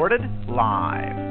Recorded live.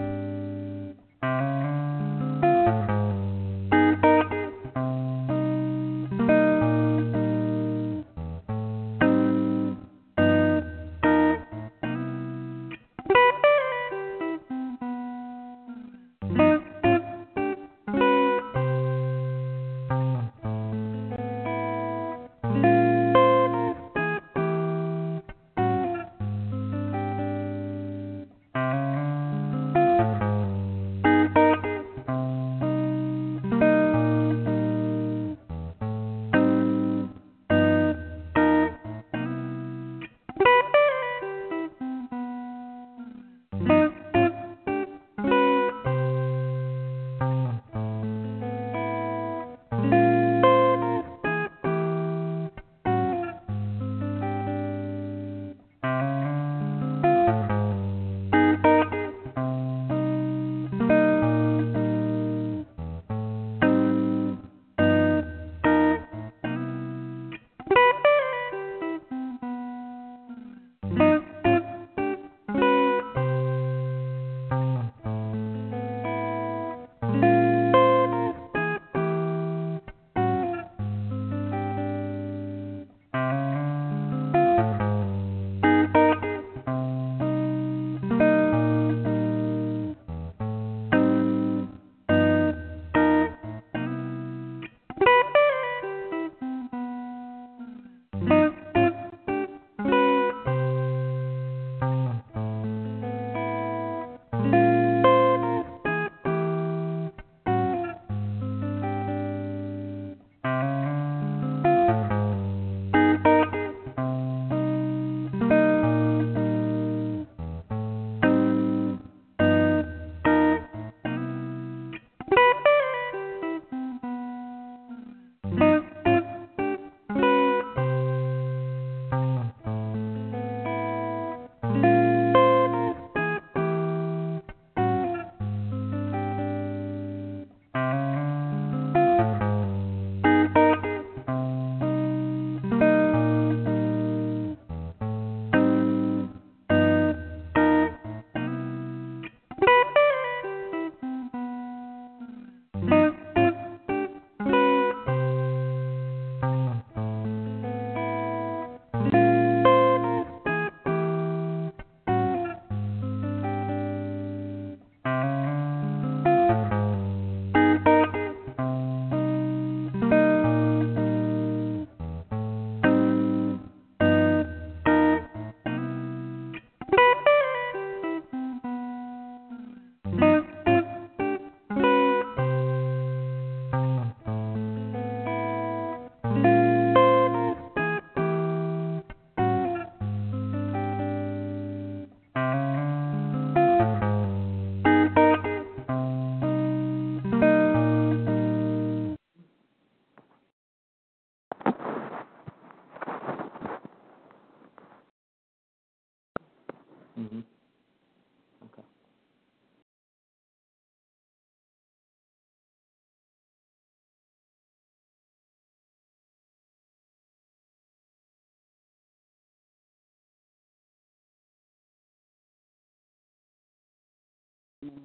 Mhm.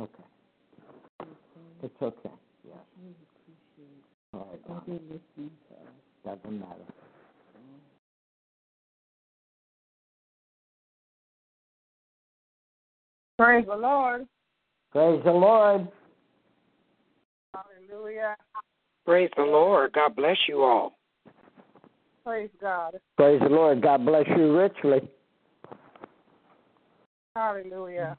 Okay. It's okay. Yes. All right. Doesn't matter. Praise the Lord. Praise the Lord. Hallelujah. Praise the Lord. God bless you all. Praise God. Praise the Lord. God bless you richly. Hallelujah.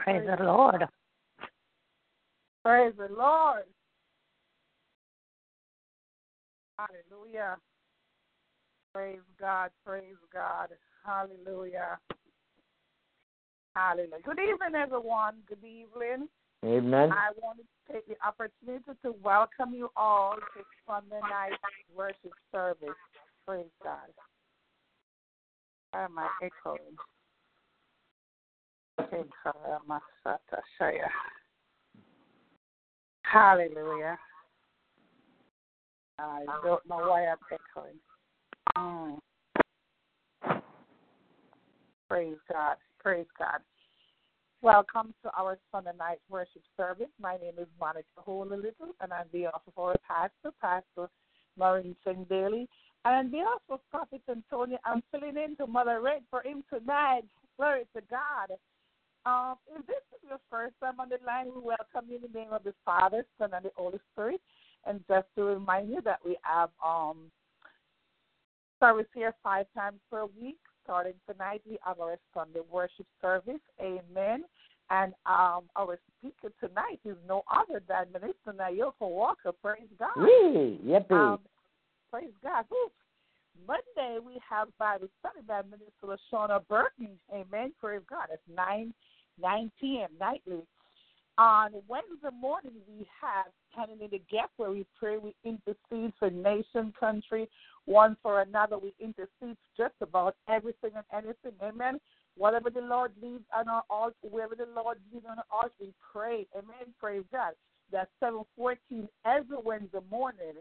Praise the Lord. Praise the Lord. Hallelujah. Praise God. Praise God. Hallelujah. Hallelujah. Good evening, everyone. Good evening. Amen. I wanted to take the opportunity to welcome you all to Sunday night worship service. Praise God. Am I echoing? Hallelujah. I don't know why I'm echoing. Mm. Praise God. Praise God. Welcome to our Sunday night worship service. My name is Monica Holy Little, and I'm the behalf of our pastor, Pastor Maureen Singh Daly. And on behalf of Prophet Antonio, I'm filling in to Mother Red for him tonight. Glory to God. Um, if this is your first time on the line, we welcome you in the name of the Father, Son, and the Holy Spirit. And just to remind you that we have um, service here five times per week. Starting tonight, we have our Sunday worship service. Amen. And um, our speaker tonight is no other than Minister Nayoko Walker. Praise God. Wee, yippee. Um, praise God. Woo. Monday we have Bible study by Minister Lashona Burton. Amen. Praise God. It's 9, 9 p.m. nightly. On Wednesday morning we have standing in the gap where we pray, we intercede for nation, country, one for another. We intercede just about everything and anything. Amen. Whatever the Lord leads on our altar, wherever the Lord leads on our altar, we pray. Amen. Praise God. That's 714 every Wednesday morning.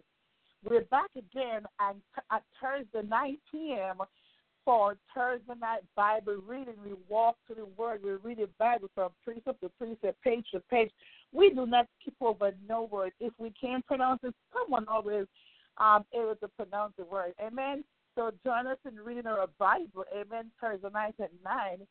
We're back again at, at Thursday 9 p.m. for Thursday night Bible reading. We walk through the Word. We read the Bible from precept to precept, page to page. We do not skip over no word. If we can't pronounce it, someone always um, able to pronounce the word. Amen. So join us in reading our Bible. Amen. Thursday night at 9.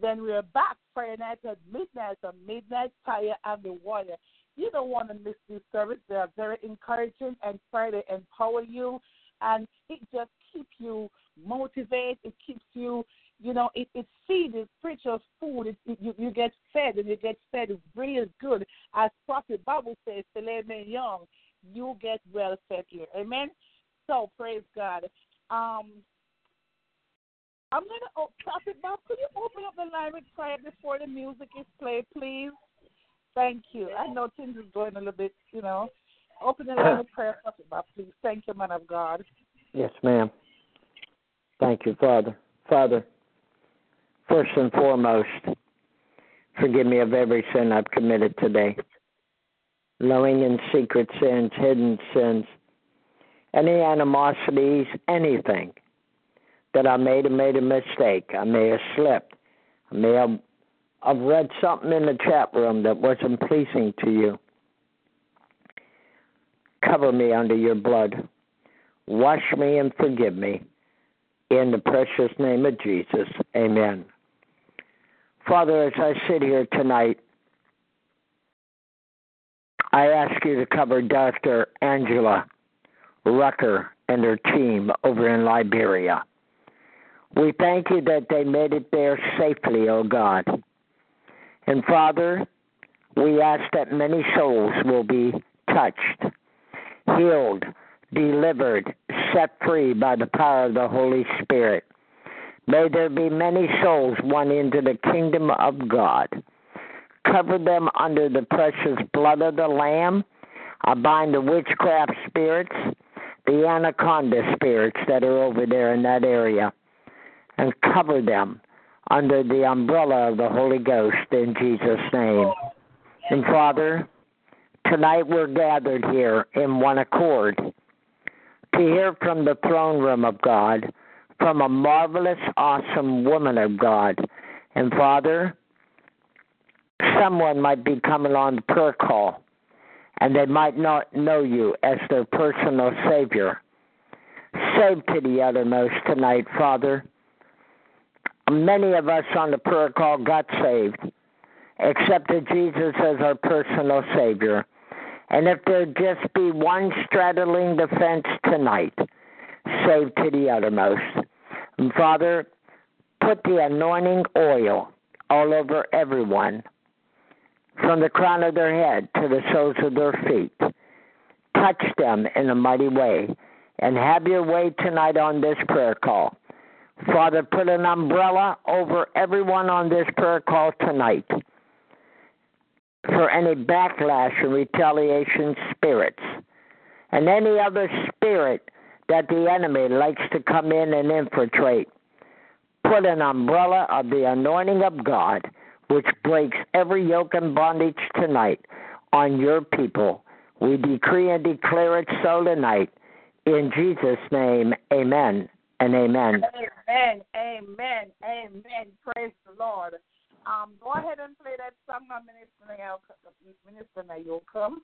Then we are back Friday night at midnight on Midnight Fire and the Water. You don't want to miss these services. They are very encouraging and to empower you. And it just keeps you motivated. It keeps you, you know, it, it feeds, it's spiritual food. It, it, you, you get fed and you get fed real good. As Prophet Bible says, filet you get well fed here. Amen? So, praise God. Um, I'm going to, oh, Prophet Bob, could you open up the line with prayer before the music is played, please? Thank you. I know things is going a little bit, you know. Open the line with prayer, Prophet Bob, please. Thank you, man of God. Yes, ma'am. Thank you, Father. Father, first and foremost, forgive me of every sin I've committed today. Knowing and secret sins, hidden sins, any animosities, anything that I made have made a mistake. I may have slipped. I may have I've read something in the chat room that wasn't pleasing to you. Cover me under your blood. Wash me and forgive me. In the precious name of Jesus. Amen. Father, as I sit here tonight, I ask you to cover Dr. Angela Rucker and her team over in Liberia. We thank you that they made it there safely, O oh God. And Father, we ask that many souls will be touched, healed, delivered, set free by the power of the Holy Spirit. May there be many souls won into the kingdom of God. Cover them under the precious blood of the Lamb. I bind the witchcraft spirits, the anaconda spirits that are over there in that area, and cover them under the umbrella of the Holy Ghost in Jesus' name. And Father, tonight we're gathered here in one accord to hear from the throne room of God, from a marvelous, awesome woman of God. And Father, someone might be coming on the prayer call and they might not know you as their personal Savior. Save to the uttermost tonight, Father. Many of us on the prayer call got saved, accepted Jesus as our personal Savior. And if there just be one straddling the fence tonight, save to the uttermost. And Father, put the anointing oil all over everyone from the crown of their head to the soles of their feet. Touch them in a mighty way and have your way tonight on this prayer call. Father, put an umbrella over everyone on this prayer call tonight for any backlash and retaliation spirits and any other spirit that the enemy likes to come in and infiltrate. Put an umbrella of the anointing of God, which breaks every yoke and bondage tonight on your people. We decree and declare it so tonight. In Jesus' name, amen and amen. Amen, amen, amen. Praise the Lord. Um, go ahead and play that song, Minister Nayo. Minister Nayo, come.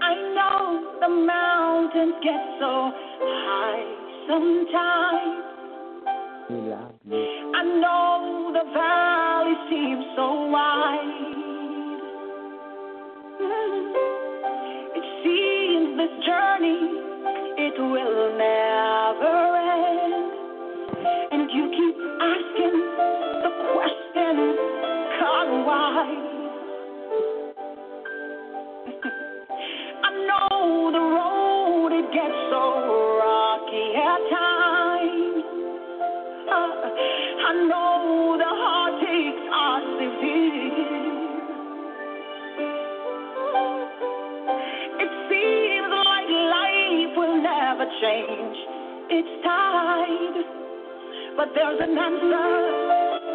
I know the mountains get so high sometimes. I know the valley seems so wide. It seems this journey it will never end. And you keep asking the question, God, why? I know the road it gets so rocky at times. There's an answer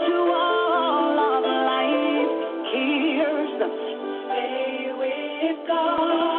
to all of life. Here's the stay with God.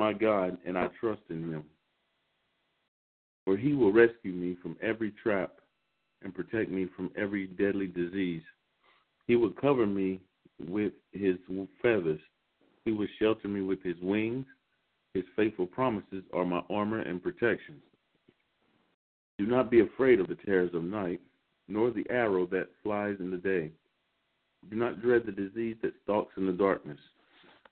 My God, and I trust in him. For he will rescue me from every trap and protect me from every deadly disease. He will cover me with his feathers. He will shelter me with his wings. His faithful promises are my armor and protection. Do not be afraid of the terrors of night, nor the arrow that flies in the day. Do not dread the disease that stalks in the darkness,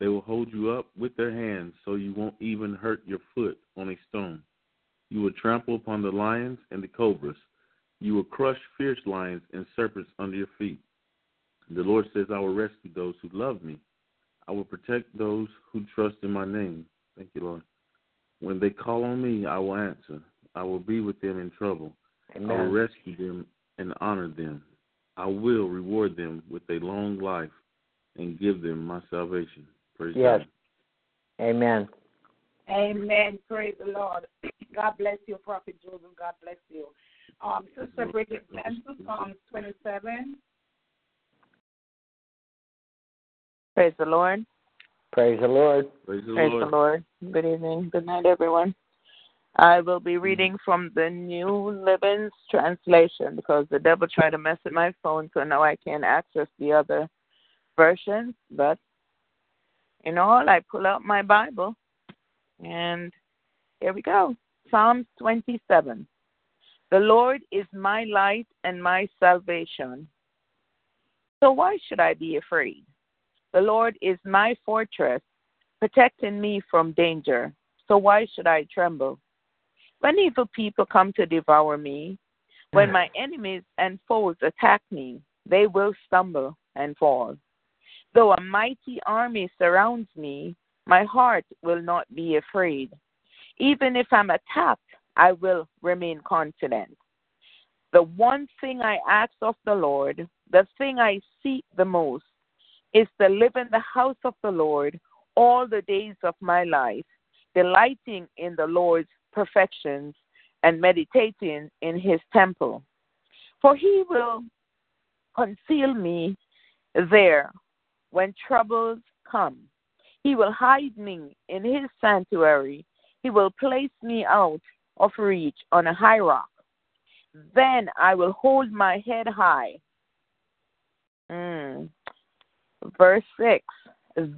They will hold you up with their hands so you won't even hurt your foot on a stone. You will trample upon the lions and the cobras. You will crush fierce lions and serpents under your feet. The Lord says, I will rescue those who love me. I will protect those who trust in my name. Thank you, Lord. When they call on me, I will answer. I will be with them in trouble. Amen. I will rescue them and honor them. I will reward them with a long life and give them my salvation. Praise Yes. God. Amen. Amen. Praise the Lord. God bless you, Prophet Joseph. God bless you. Um, Sister Bridget Benson, Psalms 27. Praise the Lord. Praise the Lord. Praise the Praise Lord. the Lord. Good evening. Good night, everyone. I will be reading from the New Living Translation because the devil tried to mess with my phone, so now I can't access the other versions. But in all, I pull out my Bible, and here we go. Psalms 27. The Lord is my light and my salvation. So why should I be afraid? The Lord is my fortress, protecting me from danger. So why should I tremble? When evil people come to devour me, when mm. my enemies and foes attack me, they will stumble and fall. Though a mighty army surrounds me, my heart will not be afraid. Even if I'm attacked, I will remain confident. The one thing I ask of the Lord, the thing I seek the most, is to live in the house of the Lord all the days of my life, delighting in the Lord's perfections and meditating in his temple. For he will conceal me there when troubles come. He will hide me in his sanctuary. He will place me out of reach on a high rock. Then I will hold my head high. Mm. Verse 6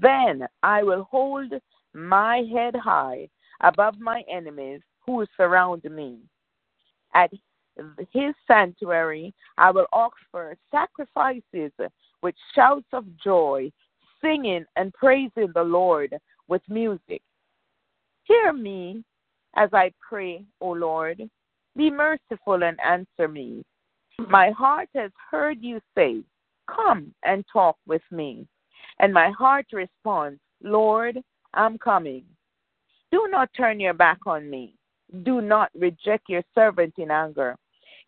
Then I will hold my head high above my enemies who surround me. At his sanctuary I will offer sacrifices with shouts of joy, singing and praising the Lord with music. Hear me as I pray, O Lord. Be merciful and answer me. My heart has heard you say, Come and talk with me. And my heart responds, Lord, I'm coming. Do not turn your back on me. Do not reject your servant in anger.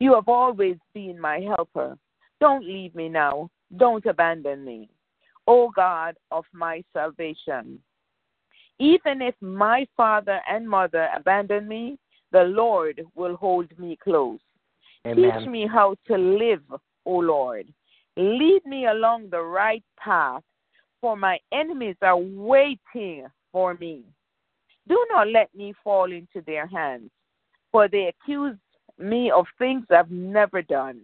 You have always been my helper. Don't leave me now. Don't abandon me. O God of my salvation. Even if my father and mother abandon me, the Lord will hold me close. Teach me how to live, O Lord. Lead me along the right path, for my enemies are waiting for me. Do not let me fall into their hands, for they accuse me of things I've never done.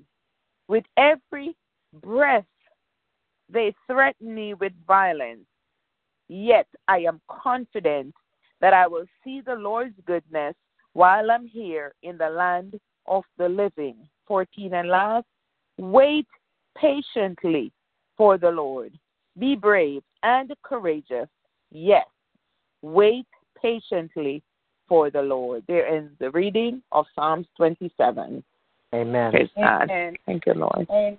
With every breath, they threaten me with violence. Yet I am confident that I will see the Lord's goodness while I'm here in the land of the living. 14 and last, wait patiently for the Lord. Be brave and courageous. Yes, wait patiently for the Lord. There ends the reading of Psalms 27. Amen. Praise God. Amen. Thank you, Lord. Amen.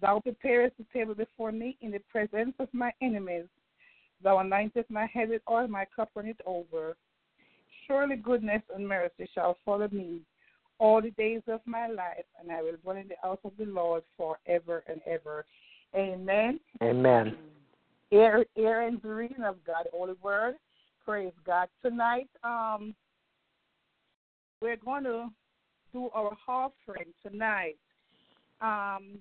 Thou preparest the table before me in the presence of my enemies. Thou anointest my head with oil, my cup runneth over. Surely goodness and mercy shall follow me all the days of my life, and I will dwell in the house of the Lord forever and ever. Amen. Amen. Here, here ends the reading of God's holy word. Praise God. Tonight, um, we're going to do our offering tonight. Um,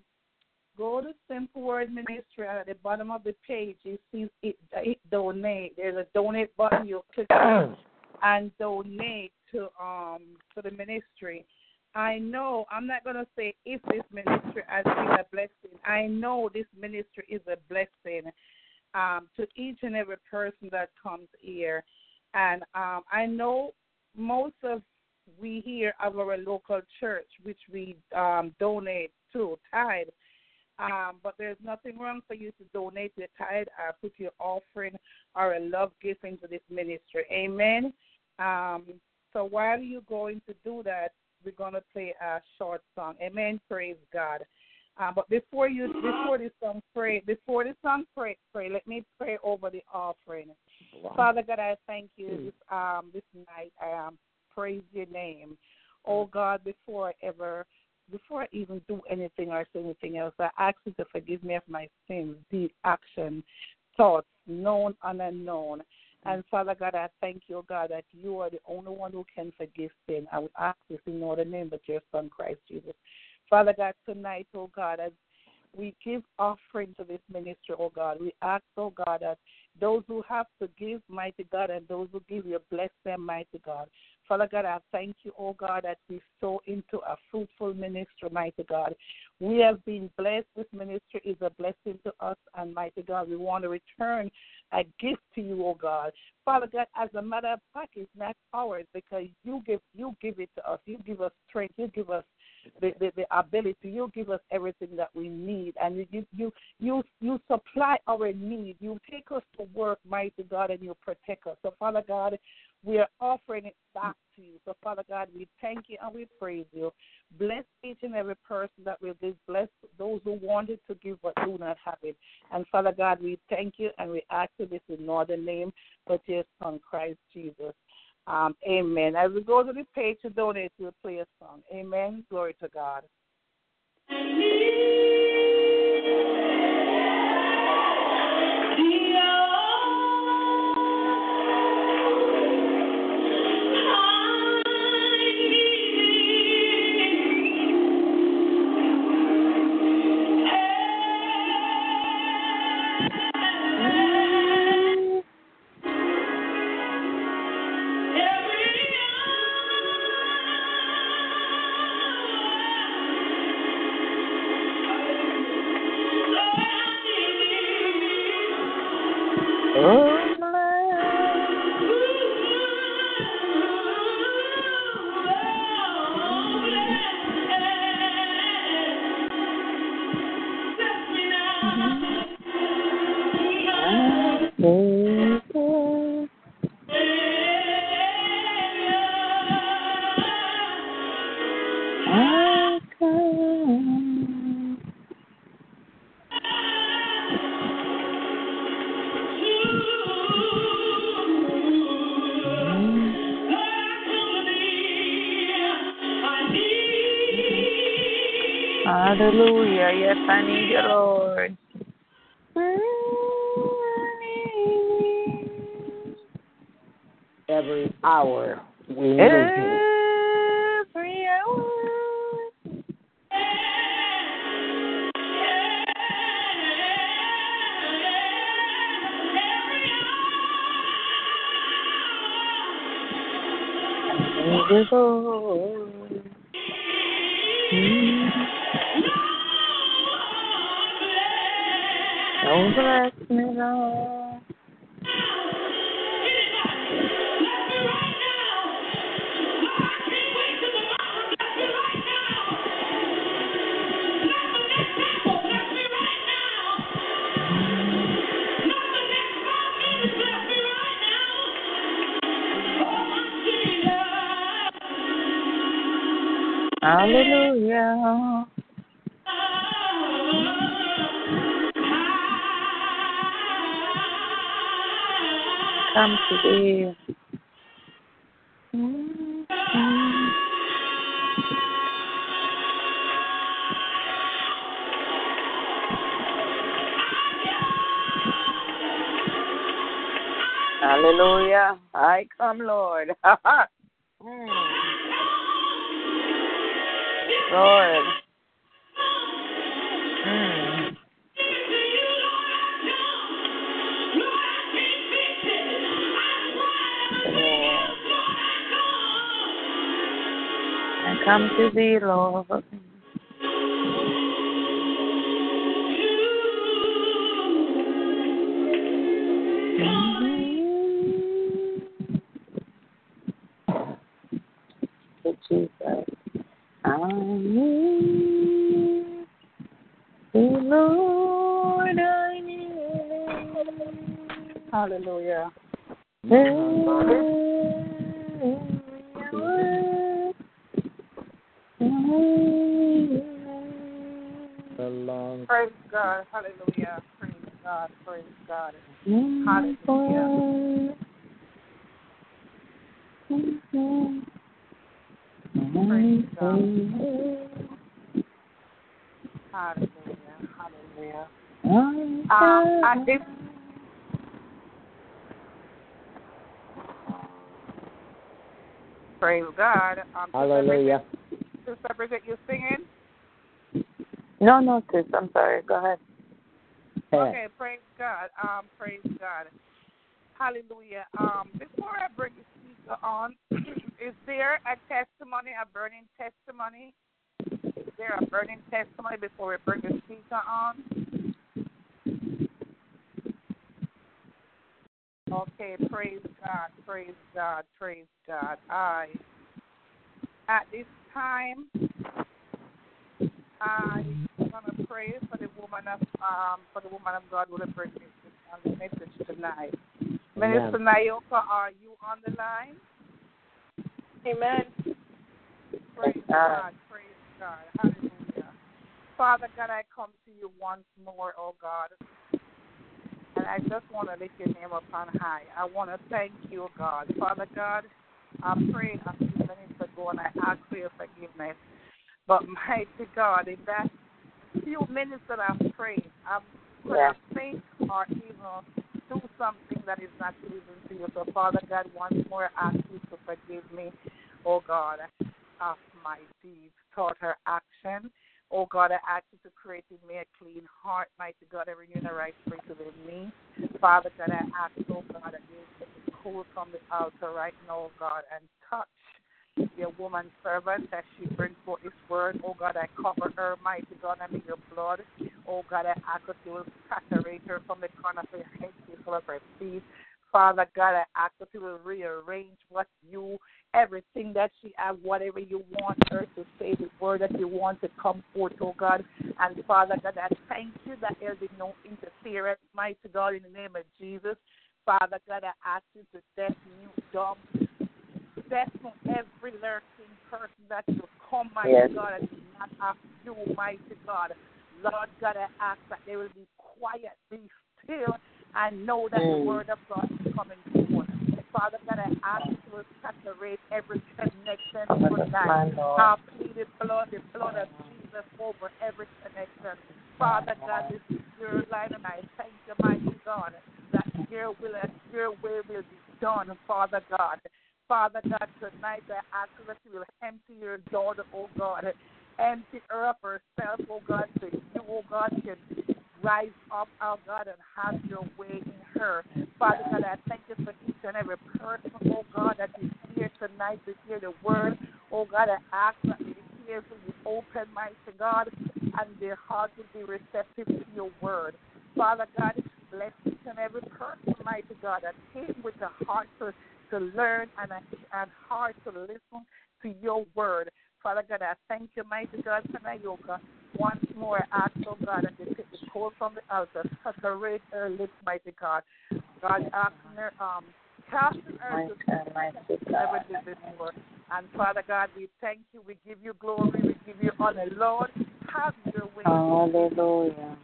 go to Simple Word Ministry at the bottom of the page. You see it, it donate. There's a donate button. You click on and donate to um to the ministry. I know I'm not gonna say if this ministry has been a blessing. I know this ministry is a blessing um, to each and every person that comes here, and um, I know most of we here of our local church, which we um, donate to tithe. Um, but there's nothing wrong for you to donate your tithe or put your offering or a love gift into this ministry. Amen. Um, so while you're going to do that, we're going to play a short song. Amen. Praise God. Uh, but before you, before this song pray, before the song pray, pray. Let me pray over the offering. Father God, I thank you this um this night. I um praise your name. Oh God, before I ever before I even do anything or say anything else, I ask you to forgive me of my sins, deed, action, thoughts, known and unknown. Mm. And Father God, I thank you, God, that you are the only one who can forgive sin. I would ask this in no other name but your Son, Christ Jesus. Father God, tonight, oh God, as we give offering to this ministry, oh God, we ask, oh God, that those who have to give, mighty God, and those who give, you bless them, mighty God. Father God, I thank you, oh God, that we sow into a fruitful ministry, mighty God. We have been blessed. This ministry is a blessing to us, and mighty God, we want to return a gift to you, oh God. Father God, as a matter of fact, it's not ours because you give you give it to us. You give us strength. You give us the, the, the ability. You give us everything that we need, and you you you you supply our need. You take us to work, mighty God, and you protect us. So, Father God, we are offering it back to you. So, Father God, we thank you and we praise you. Bless each and every person that will give. Bless those who wanted to give but do not have it. And Father God, we thank you and we ask you this in no other name but your Son, Christ Jesus. Um, amen. As we go to the page to donate, we'll play a song. Amen. Glory to God. Lord. Hallelujah. Sister Bridget, you singing? No, no, sis. I'm sorry. Go ahead. Okay, praise God. Um, praise God. Hallelujah. Um, before I bring the speaker on, is there a testimony, a burning testimony? Is there a burning testimony before we bring the speaker on? Okay, praise God, praise God, praise God. I at this time I'm gonna pray for the woman of um for the woman of God who will bring this on the message tonight. Minister Nayoka, are you on the line? Amen. Praise God, praise God, hallelujah. Father God, I come to you once more, oh God. And I just want to lift your name up on high. I want to thank you, God. Father God, I prayed a few minutes ago and I asked for your forgiveness. But mighty God, in that few minutes that I've prayed, I'm going to think or even do something that is not pleasing to you. So, Father God, once more, I ask you to forgive me, oh God, of my deeds, thought, or action. Oh God, I ask you to create in me a clean heart, mighty God, and renew the right spirit within me. Father God, I ask, oh God, that you take the cool from the altar right now, oh God, and touch your woman servant as she brings forth this word. Oh God, I cover her, mighty God, under your blood. Oh God, I ask that you will saturate her from the corner of her head to the of her feet. Father God, I ask that you will rearrange what you, everything that she has, whatever you want her to say, the word that you want to come forth, oh God. And Father God, I thank you that there'll be no interference, mighty God, in the name of Jesus. Father God, I ask you to deaf, mute, dumb, deafen every lurking person that will come, mighty Yes. God, and do not have you, mighty God. Lord God, I ask that they will be quiet, be still, and know that the Mm. word of God is coming forth. Father God, I ask you to saturate every connection the tonight. I plead the blood, the blood of Jesus over every connection. Father God, this is your line, and I thank you, mighty God, that your will and your way will be done, Father God. Father God, tonight I ask that you will empty your daughter, oh God. Empty her of herself, oh God, so you, oh God, can rise up, oh God, and have your way in her. Father God, I thank you for each and every person, oh God, that is here tonight to hear the word. Oh God, I ask that the ears will be open, mighty God, and their hearts will be receptive to your word. Father God, bless each and every person, mighty God, that came with a heart to, to learn and a and heart to listen to your word. Father God, I thank you, mighty God, oh God. Once more, I ask, oh God, that you take the coal from the altar, saturate her lips, mighty God. God, asking her, um, casting her to never did before. And Father God, we thank you, we give you glory, we give you honor. Lord, have your way. Hallelujah.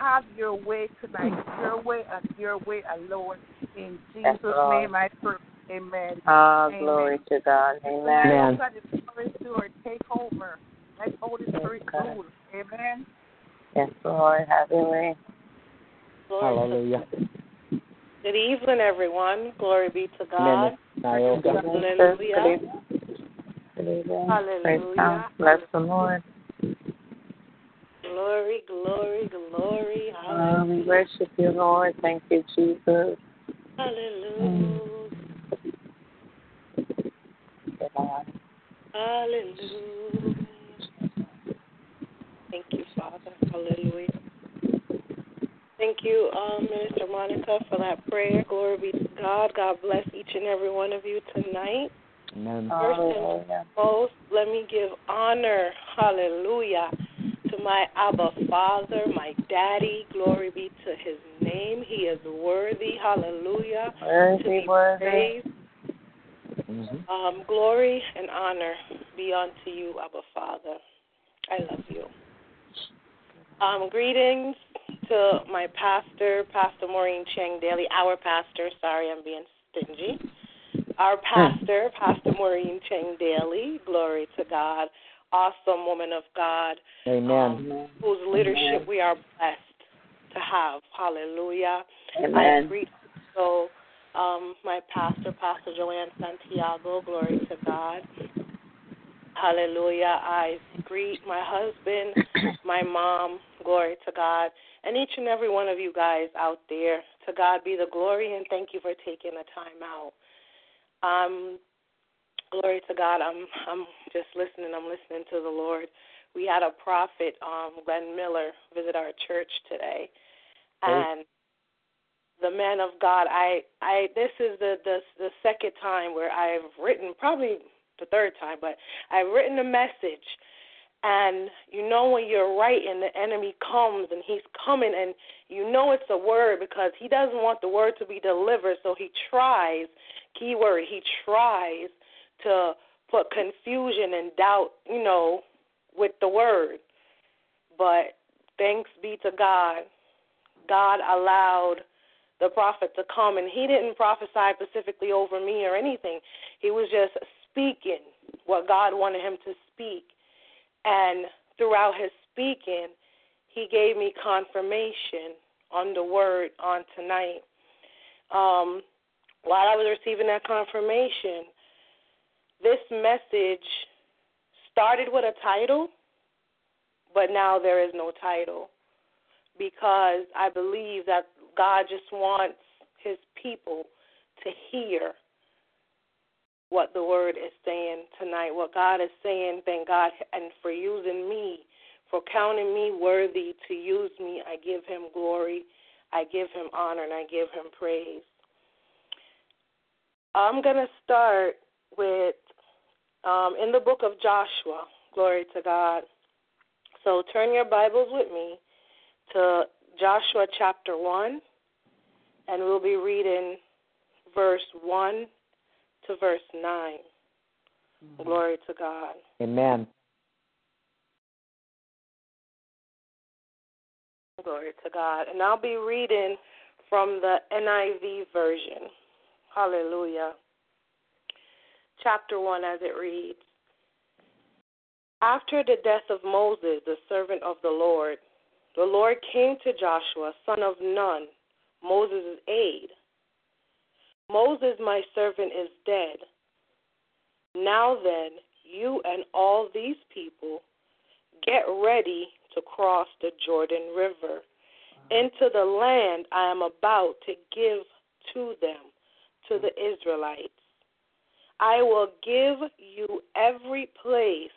Have your way tonight, your way and your way alone. In Jesus' Lord. name I pray. Amen. Ah, Amen. glory to God. Amen. Amen. Let the Holy Spirit take over. Let Holy Spirit God. rule. Amen. Yes, Lord. Have your way. Hallelujah. Good evening, everyone. Glory be to God. Nayoka. Good. Good Hallelujah. evening. Good evening. Hallelujah. Praise God. Bless the Lord. Glory, glory, glory. Ah, we worship you, Lord. Thank you, Jesus. Hallelujah. Good Hallelujah. Thank you, Father. Hallelujah. Thank you, um, Minister Monica, for that prayer. Glory be to God. God bless each and every one of you tonight. Amen. First and Hallelujah. foremost, let me give honor, hallelujah, to my Abba Father, my Daddy. Glory be to his name. He is worthy, hallelujah, to be worthy. praised. Mhm. Um, glory and honor be unto you, Abba Father. I love you. Um, greetings to my pastor, Pastor Maureen Chang Daly, our pastor. Sorry, I'm being stingy. Our pastor, Pastor Maureen Chang Daly. Glory to God. Awesome woman of God Amen. Amen. whose leadership we are blessed to have. Hallelujah. I greet also um, my pastor, Pastor Joanne Santiago. Glory to God. Hallelujah. I greet my husband, my mom. Glory to God. And each and every one of you guys out there. To God be the glory, and thank you for taking the time out. Um, glory to God. I'm I'm just listening. I'm listening to the Lord. We had a prophet, um, Glenn Miller, visit our church today, and the man of God. I I this is the the the second time where I've written, probably the third time, but I've written a message. And you know when you're writing, the enemy comes and he's coming, and you know it's a word because he doesn't want the word to be delivered. So he tries, keyword, he tries to put confusion and doubt, you know, with the word. But thanks be to God, God allowed the prophet to come, and he didn't prophesy specifically over me or anything. He was just speaking what God wanted him to speak. And throughout his speaking, he gave me confirmation on the word on tonight. Um, while I was receiving that confirmation, this message started with a title, but now there is no title because I believe that God just wants his people to hear what the word is saying tonight, what God is saying. Thank God and for using me, for counting me worthy to use me. I give him glory, I give him honor, and I give him praise. I'm going to start with um, in the book of Joshua. Glory to God. So turn your Bibles with me to Joshua chapter 1, and we'll be reading verse 1 to verse 9. Glory to God. Amen. Glory to God. And I'll be reading from the NIV version. Hallelujah. Chapter 1 as it reads After the death of Moses, the servant of the Lord, the Lord came to Joshua, son of Nun, Moses' aide. Moses, my servant, is dead. Now then, you and all these people get ready to cross the Jordan River into the land I am about to give to them, to the Israelites. I will give you every place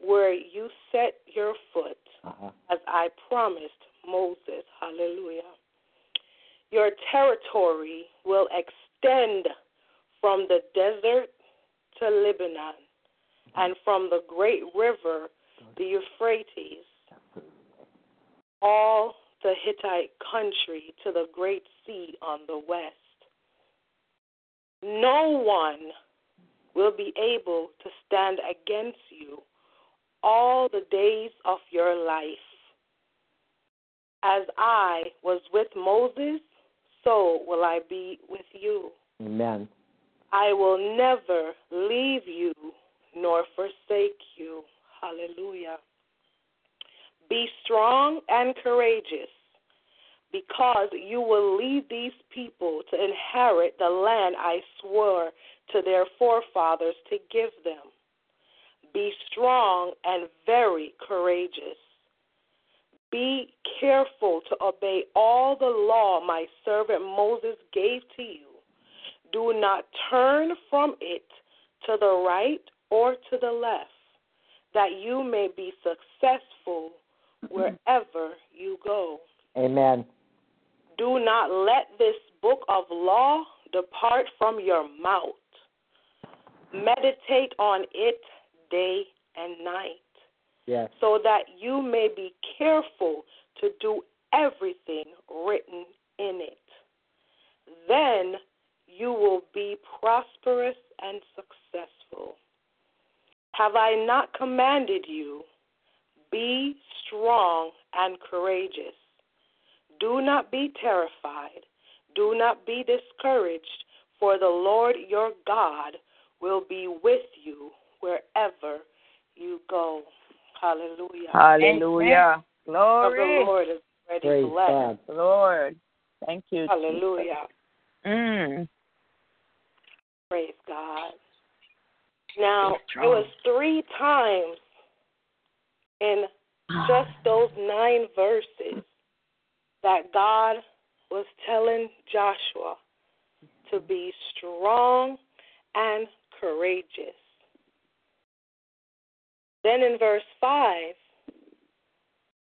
where you set your foot, Uh-huh. as I promised Moses. Hallelujah. Your territory will extend from the desert to Lebanon and from the great river, the Euphrates, all the Hittite country to the great sea on the west. No one will be able to stand against you all the days of your life. As I was with Moses, so will I be with you. Amen. I will never leave you nor forsake you. Hallelujah. Be strong and courageous because you will lead these people to inherit the land I swore to their forefathers to give them. Be strong and very courageous. Be careful to obey all the law my servant Moses gave to you. Do not turn from it to the right or to the left, that you may be successful wherever you go. Amen. Do not let this book of law depart from your mouth. Meditate on it day and night, Yes. so that you may be careful to do everything written in it. Then you will be prosperous and successful. Have I not commanded you? Be strong and courageous. Do not be terrified. Do not be discouraged, for the Lord your God will be with you wherever you go. Hallelujah. Hallelujah. Of Glory. the Lord is ready Praise blessed. God. Lord. Thank you. Hallelujah. Mm. Praise God. Now, it was three times in just those nine verses that God was telling Joshua to be strong and courageous. Then in verse 5,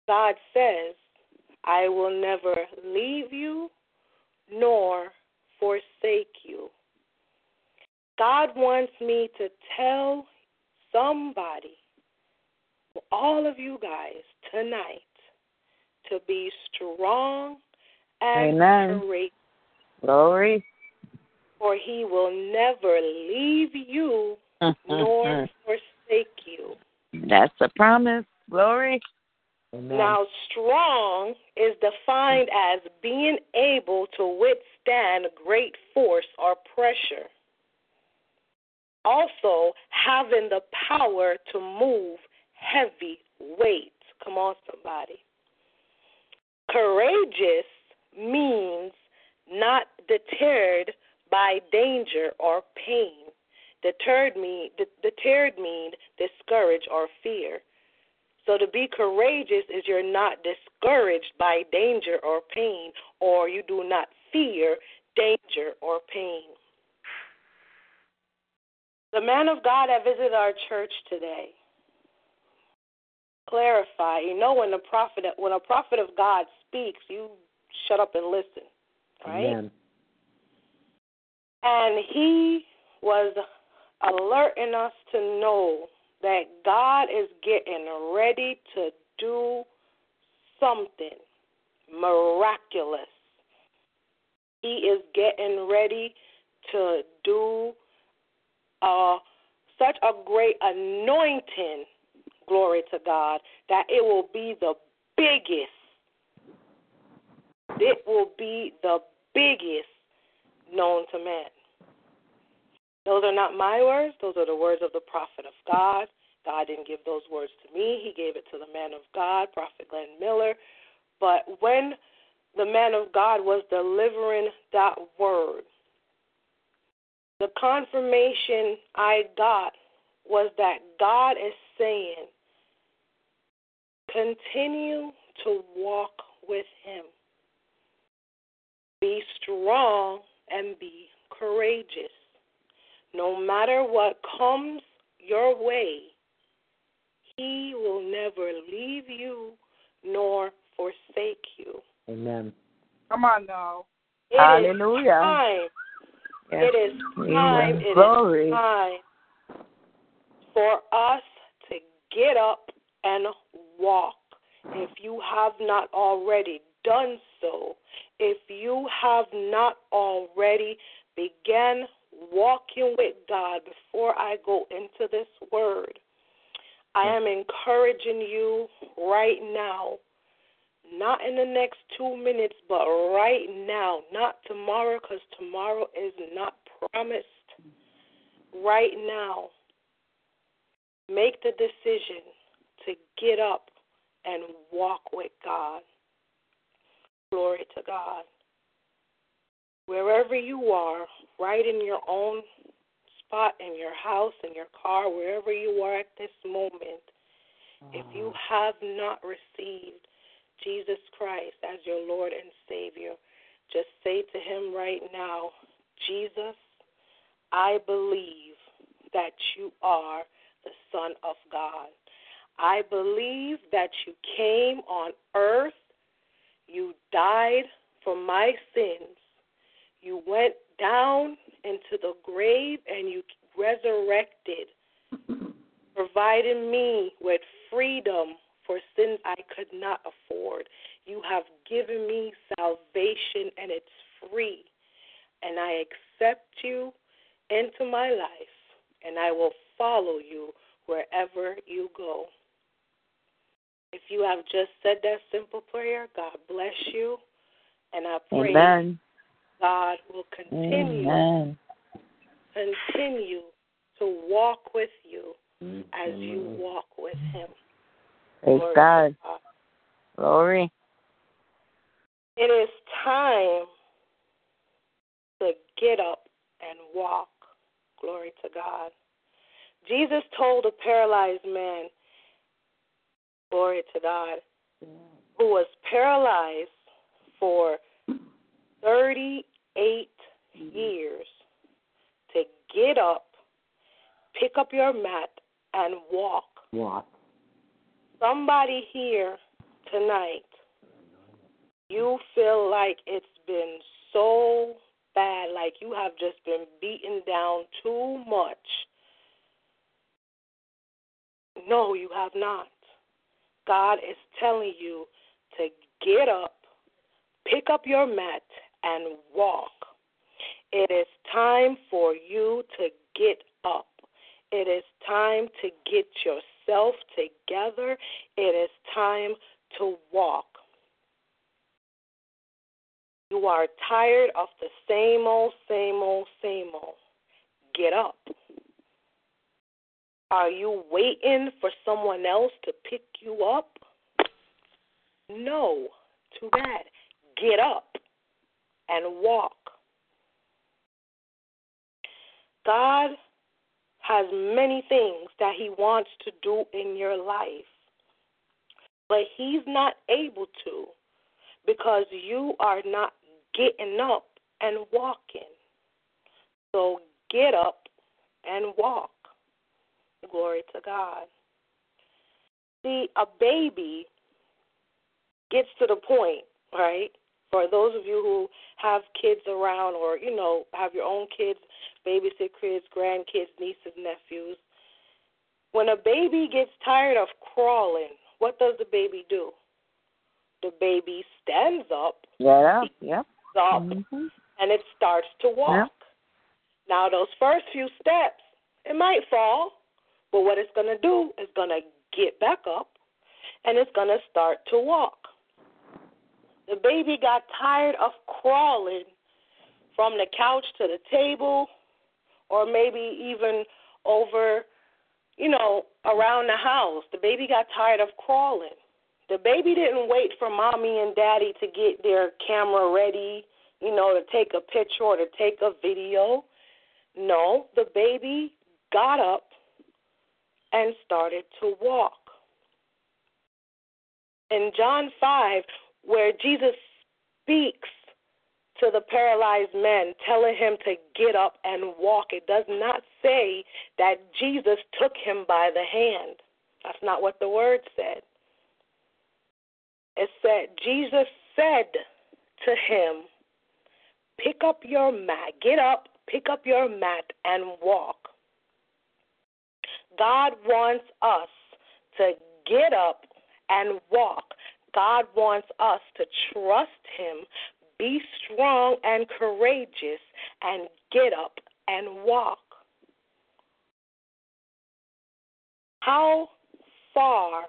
God says, I will never leave you nor forsake you. God wants me to tell somebody, all of you guys, tonight, to be strong and Amen. courageous, Glory. for He will never leave you mm-hmm. nor forsake you. That's a promise. Glory. Amen. Now, strong is defined mm. as being able to withstand great force or pressure. Also, having the power to move heavy weights. Come on, somebody. Courageous means not deterred by danger or pain. Deterred mean deterred mean discouraged or fear. So to be courageous is you're not discouraged by danger or pain, or you do not fear danger or pain. The man of God that visited our church today clarify. You know when the prophet when a prophet of God speaks, you shut up and listen, right? Amen. And he was alerting us to know that God is getting ready to do something miraculous. He is getting ready to do uh, such a great anointing, glory to God, that it will be the biggest. It will be the biggest known to man. Those are not my words, those are the words of the prophet of God. God didn't give those words to me, He gave it to the man of God, Prophet Glenn Miller. But when the man of God was delivering that word, the confirmation I got was that God is saying, continue to walk with Him. Be strong and be courageous. No matter what comes your way, He will never leave you nor forsake you. Amen. Come on now. It is Hallelujah. time. Yes. It is time. Amen. It is Glory. time for us to get up and walk. If you have not already done so, if you have not already began walking with God before I go into this word, I am encouraging you right now, not in the next two minutes, but right now, not tomorrow, because tomorrow is not promised. Right now, make the decision to get up and walk with God. Glory to God. Wherever you are, right in your own spot, in your house, in your car, wherever you are at this moment, if you mm. have not received Jesus Christ as your Lord and Savior, just say to Him right now, Jesus, I believe that you are the Son of God. I believe that you came on earth, you died for my sins, you went down into the grave, and you resurrected, providing me with freedom for sins I could not afford. You have given me salvation, and it's free. And I accept you into my life, and I will follow you wherever you go. If you have just said that simple prayer, God bless you. And I pray Amen. God will continue Amen. continue to walk with you as you walk with him. Praise Glory God. God. Glory. It is time to get up and walk. Glory to God. Jesus told a paralyzed man, glory to God, who was paralyzed for 38 mm-hmm. years to get up, pick up your mat, and walk. Walk. Somebody here tonight, you feel like it's been so bad, like you have just been beaten down too much. No, you have not. God is telling you to get up, pick up your mat, and walk. It is time for you to get up. It is time to get yourself together. It is time to walk. You are tired of the same old, same old, same old. Get up. Are you waiting for someone else to pick you up? No. Too bad. Get up and walk. God has many things that He wants to do in your life, but He's not able to because you are not getting up and walking. So get up and walk. Glory to God. See, a baby gets to the point, right? For those of you who have kids around or, you know, have your own kids, babysit kids, grandkids, nieces, nephews, when a baby gets tired of crawling, what does the baby do? The baby stands up, Yeah. Yep. up, Mhm. and it starts to walk. Now, those first few steps, it might fall, but what it's going to do is going to get back up and it's going to start to walk. The baby got tired of crawling from the couch to the table or maybe even over you know, around the house. The baby got tired of crawling. The baby didn't wait for mommy and daddy to get their camera ready, you know, to take a picture or to take a video. No, the baby got up and started to walk. In John 5, where Jesus speaks to the paralyzed man, telling him to get up and walk, it does not say that Jesus took him by the hand. That's not what the word said. It said, Jesus said to him, Pick up your mat, get up, pick up your mat, and walk. God wants us to get up and walk. God wants us to trust Him, be strong and courageous, and get up and walk. How far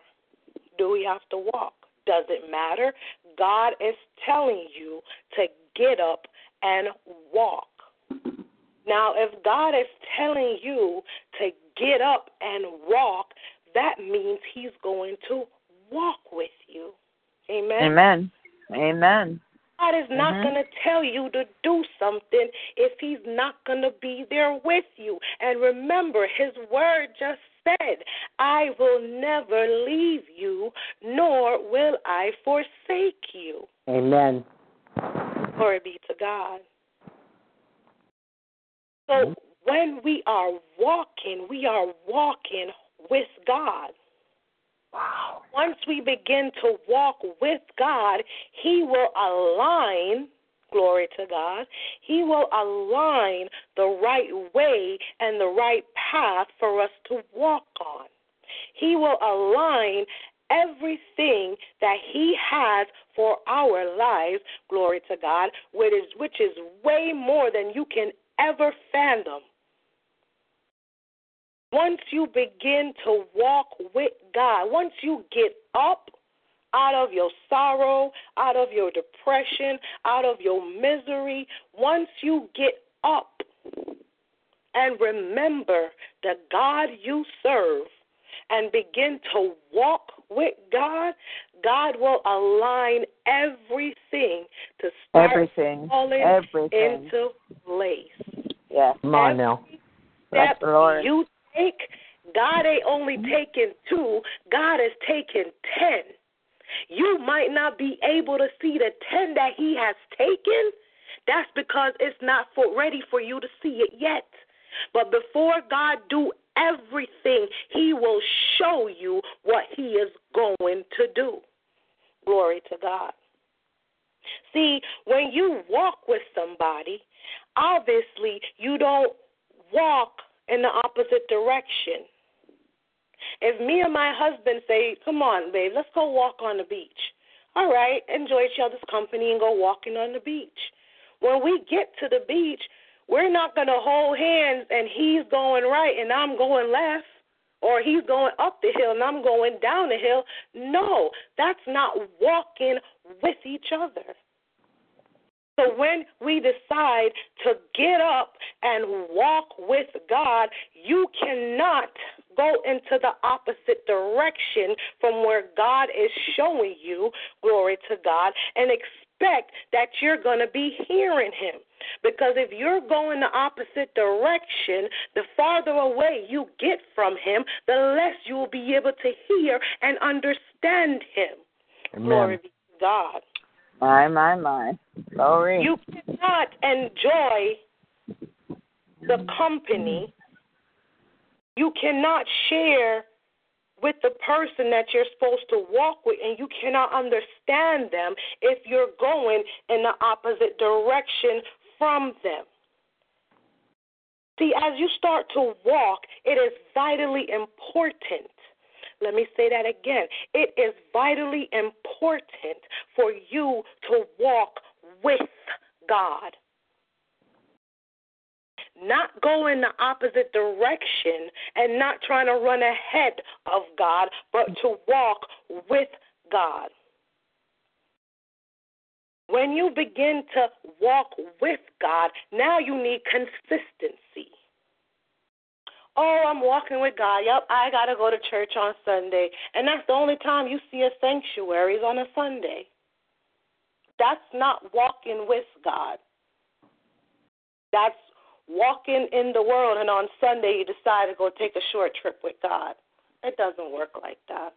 do we have to walk? Does it matter? God is telling you to get up and walk. Now, if God is telling you to get up and walk, that means He's going to walk with you. Amen. Amen. Amen. God is not Mhm. going to tell you to do something if He's not going to be there with you. And remember, His word just said, I will never leave you, nor will I forsake you. Amen. Glory be to God. So when we are walking, we are walking with God. Wow. Once we begin to walk with God, He will align, glory to God, He will align the right way and the right path for us to walk on. He will align everything that He has for our lives, glory to God, which is, which is way more than you can ever fathom. Once you begin to walk with God, once you get up out of your sorrow, out of your depression, out of your misery, once you get up and remember the God you serve and begin to walk with God, God will align everything to start Everything. falling Everything. into place. Yes. Come on now. Bless Step Lord. you take, God ain't only taking two, God is taking ten. You might not be able to see the ten that He has taken. That's because it's not for, ready for you to see it yet. But before God do everything, He will show you what He is going to do. Glory to God. See, when you walk with somebody, obviously you don't walk in the opposite direction. If me and my husband say, Come on, babe, let's go walk on the beach. All right, enjoy each other's company and go walking on the beach. When we get to the beach, we're not going to hold hands and he's going right and I'm going left, or he's going up the hill and I'm going down the hill. No, that's not walking with each other. So when we decide to get up and walk with God, you cannot go into the opposite direction from where God is showing you, glory to God, and expect that you're going to be hearing Him. Because if you're going the opposite direction, the farther away you get from Him, the less you will be able to hear and understand Him. Amen. Glory be to God. My, my, my. Glory. You cannot enjoy the company. You cannot share with the person that you're supposed to walk with, and you cannot understand them if you're going in the opposite direction from them. See, as you start to walk, it is vitally important. Let me say that again. It is vitally important for you to walk with God. Not go in the opposite direction and not trying to run ahead of God, but to walk with God. When you begin to walk with God, now you need consistency. Oh, I'm walking with God. Yep, I got to go to church on Sunday. And that's the only time you see a sanctuary is on a Sunday. That's not walking with God. That's walking in the world, and on Sunday you decide to go take a short trip with God. It doesn't work like that.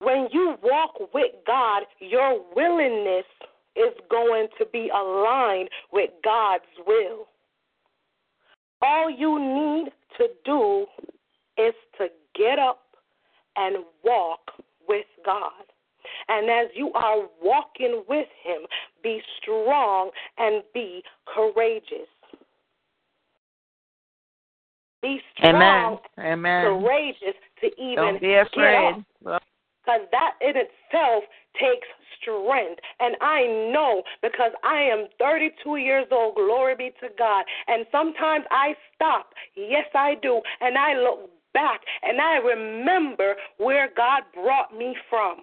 When you walk with God, your willingness is going to be aligned with God's will. All you need to do is to get up and walk with God. And as you are walking with Him, be strong and be courageous. Be strong, Amen. Amen. courageous to even Don't be afraid. Because that in itself takes strength. And I know because I am 32 years old, glory be to God. And sometimes I stop, yes, I do, and I look back and I remember where God brought me from.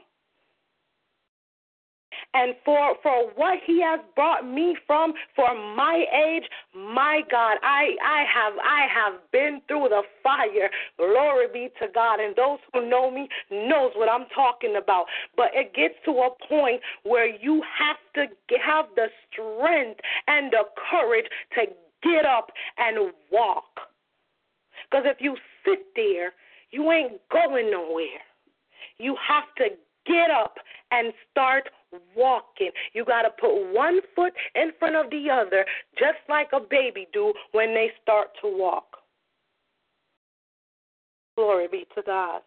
And for for what he has brought me from for my age, my God, I I have I have been through the fire. Glory be to God. And those who know me knows what I'm talking about. But it gets to a point where you have to have the strength and the courage to get up and walk. Because if you sit there, you ain't going nowhere. You have to get up and start walking. You got to put one foot in front of the other, just like a baby do when they start to walk. Glory be to God.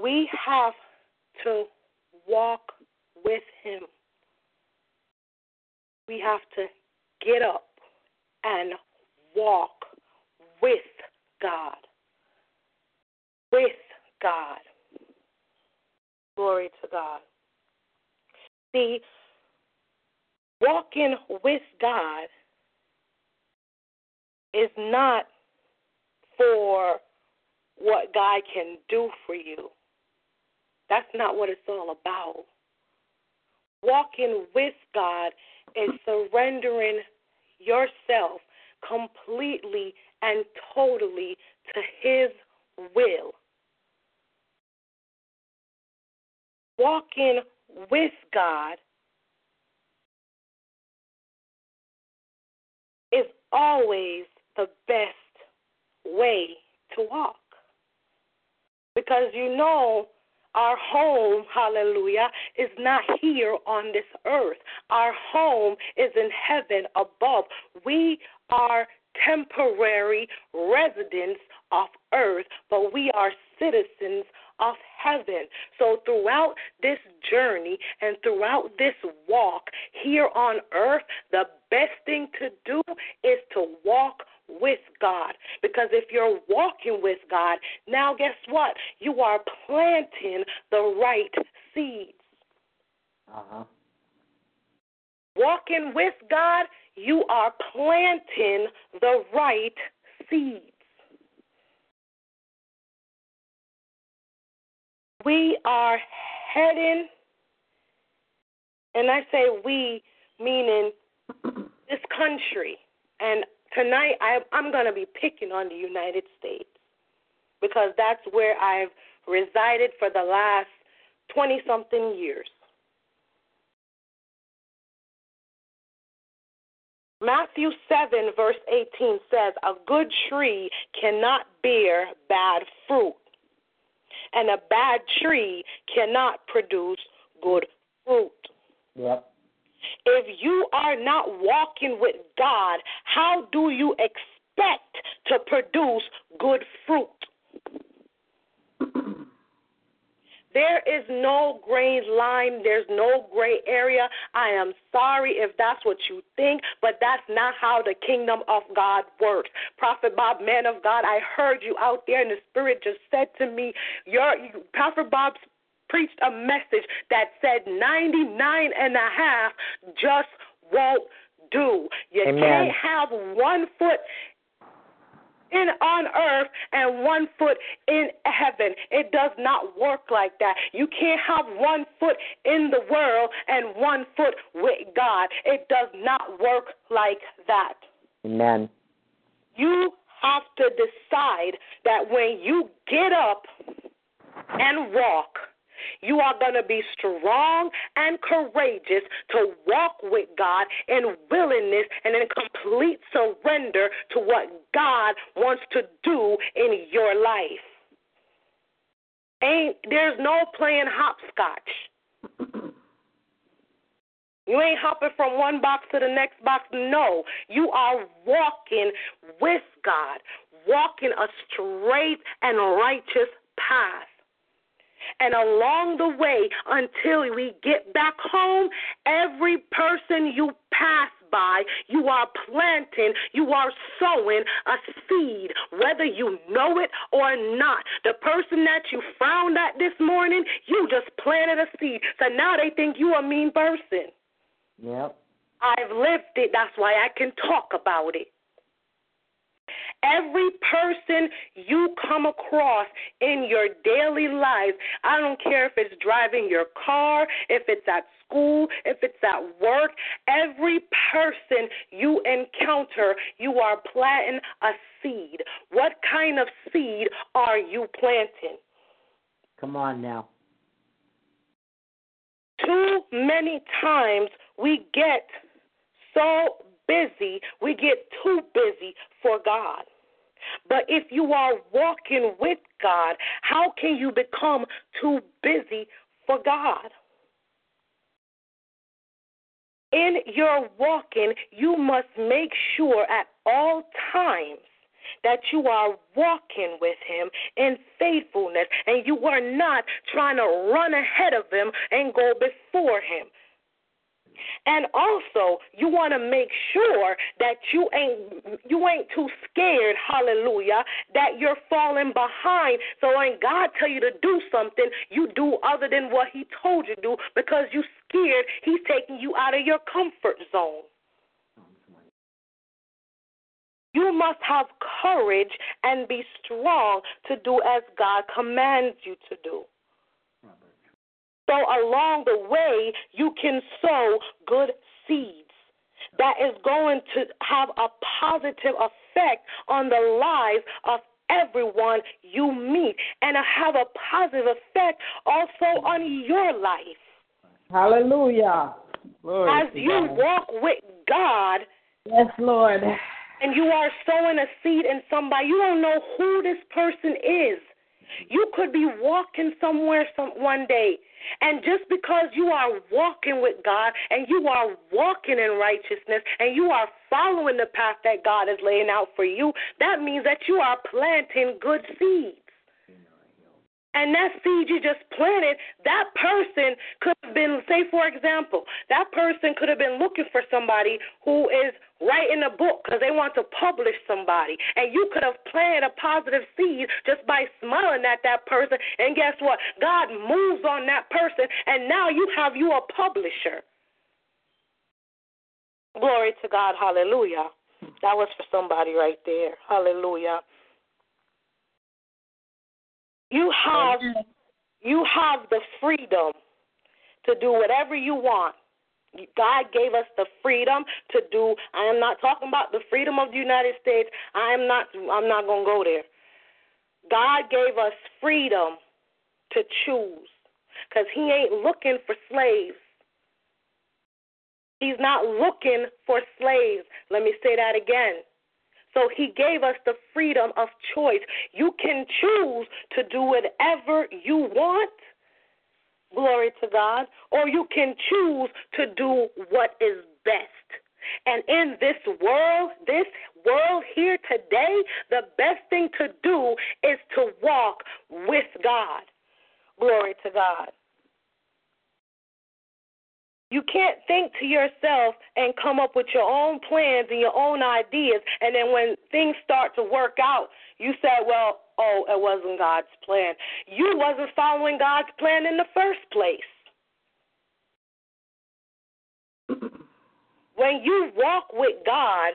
We have to walk with Him. We have to get up and walk with God. With God. Glory to God. See, walking with God is not for what God can do for you. That's not what it's all about. Walking with God is surrendering yourself completely and totally to His will. Walking with God is always the best way to walk. Because you know, our home, hallelujah, is not here on this earth. Our home is in heaven above. We are temporary residents of earth, but we are citizens of heaven. So, throughout this journey and throughout this walk here on earth, the best thing to do is to walk with God. Because if you're walking with God, now guess what? You are planting the right seeds. Uh-huh. Walking with God, you are planting the right seeds. We are heading, and I say we, meaning this country. And tonight I, I'm going to be picking on the United States because that's where I've resided for the last 20 something years. Matthew 7, verse 18 says, A good tree cannot bear bad fruit, and a bad tree cannot produce good fruit. Yep. If you are not walking with God, how do you expect to produce good fruit? There is no gray line. There's no gray area. I am sorry if that's what you think, but that's not how the kingdom of God works. Prophet Bob, man of God, I heard you out there, and the Spirit just said to me, your Prophet Bob preached a message that said 99 and a half just won't do. You Amen. can't have one foot in on earth and one foot in heaven. It does not work like that. You can't have one foot in the world and one foot with God. It does not work like that. Amen. You have to decide that when you get up and walk, you are going to be strong and courageous to walk with God in willingness and in complete surrender to what God wants to do in your life. Ain't there's no playing hopscotch. You ain't hopping from one box to the next box. No, you are walking with God, walking a straight and righteous path. And along the way, until we get back home, every person you pass by, you are planting, you are sowing a seed, whether you know it or not. The person that you frowned at this morning, you just planted a seed. So now they think you a mean person. Yep. I've lived it. That's why I can talk about it. Every person you come across in your daily life, I don't care if it's driving your car, if it's at school, if it's at work, every person you encounter, you are planting a seed. What kind of seed are you planting? Come on now. Too many times we get so busy, we get too busy for God. But if you are walking with God, how can you become too busy for God? In your walking, you must make sure at all times that you are walking with Him in faithfulness and you are not trying to run ahead of Him and go before Him. And also, you want to make sure that you ain't you ain't too scared, hallelujah, that you're falling behind. So when God tell you to do something, you do other than what he told you to do because you scared he's taking you out of your comfort zone. You must have courage and be strong to do as God commands you to do. So along the way, you can sow good seeds that is going to have a positive effect on the lives of everyone you meet and have a positive effect also on your life. Hallelujah. Glory As you God. walk with God. Yes, Lord. And you are sowing a seed in somebody. You don't know who this person is. You could be walking somewhere some one day and just because you are walking with God and you are walking in righteousness and you are following the path that God is laying out for you, that means that you are planting good seeds. And that seed you just planted, that person could have been, say, for example, that person could have been looking for somebody who is writing a book because they want to publish somebody. And you could have planted a positive seed just by smiling at that person. And guess what? God moves on that person, and now you have you a publisher. Glory to God. Hallelujah. That was for somebody right there. Hallelujah. You have you have the freedom to do whatever you want God gave us the freedom to do. I am not talking about the freedom of the United States. I am not. I'm not going to go there. God gave us freedom to choose, because He ain't looking for slaves. He's not looking for slaves. Let me say that again. So he gave us the freedom of choice. You can choose to do whatever you want Glory to God. Or you can choose to do what is best. And in this world, this world here today, the best thing to do is to walk with God. Glory to God. You can't think to yourself and come up with your own plans and your own ideas, and then when things start to work out, you say, well, oh, it wasn't God's plan. You wasn't following God's plan in the first place. when you walk with God,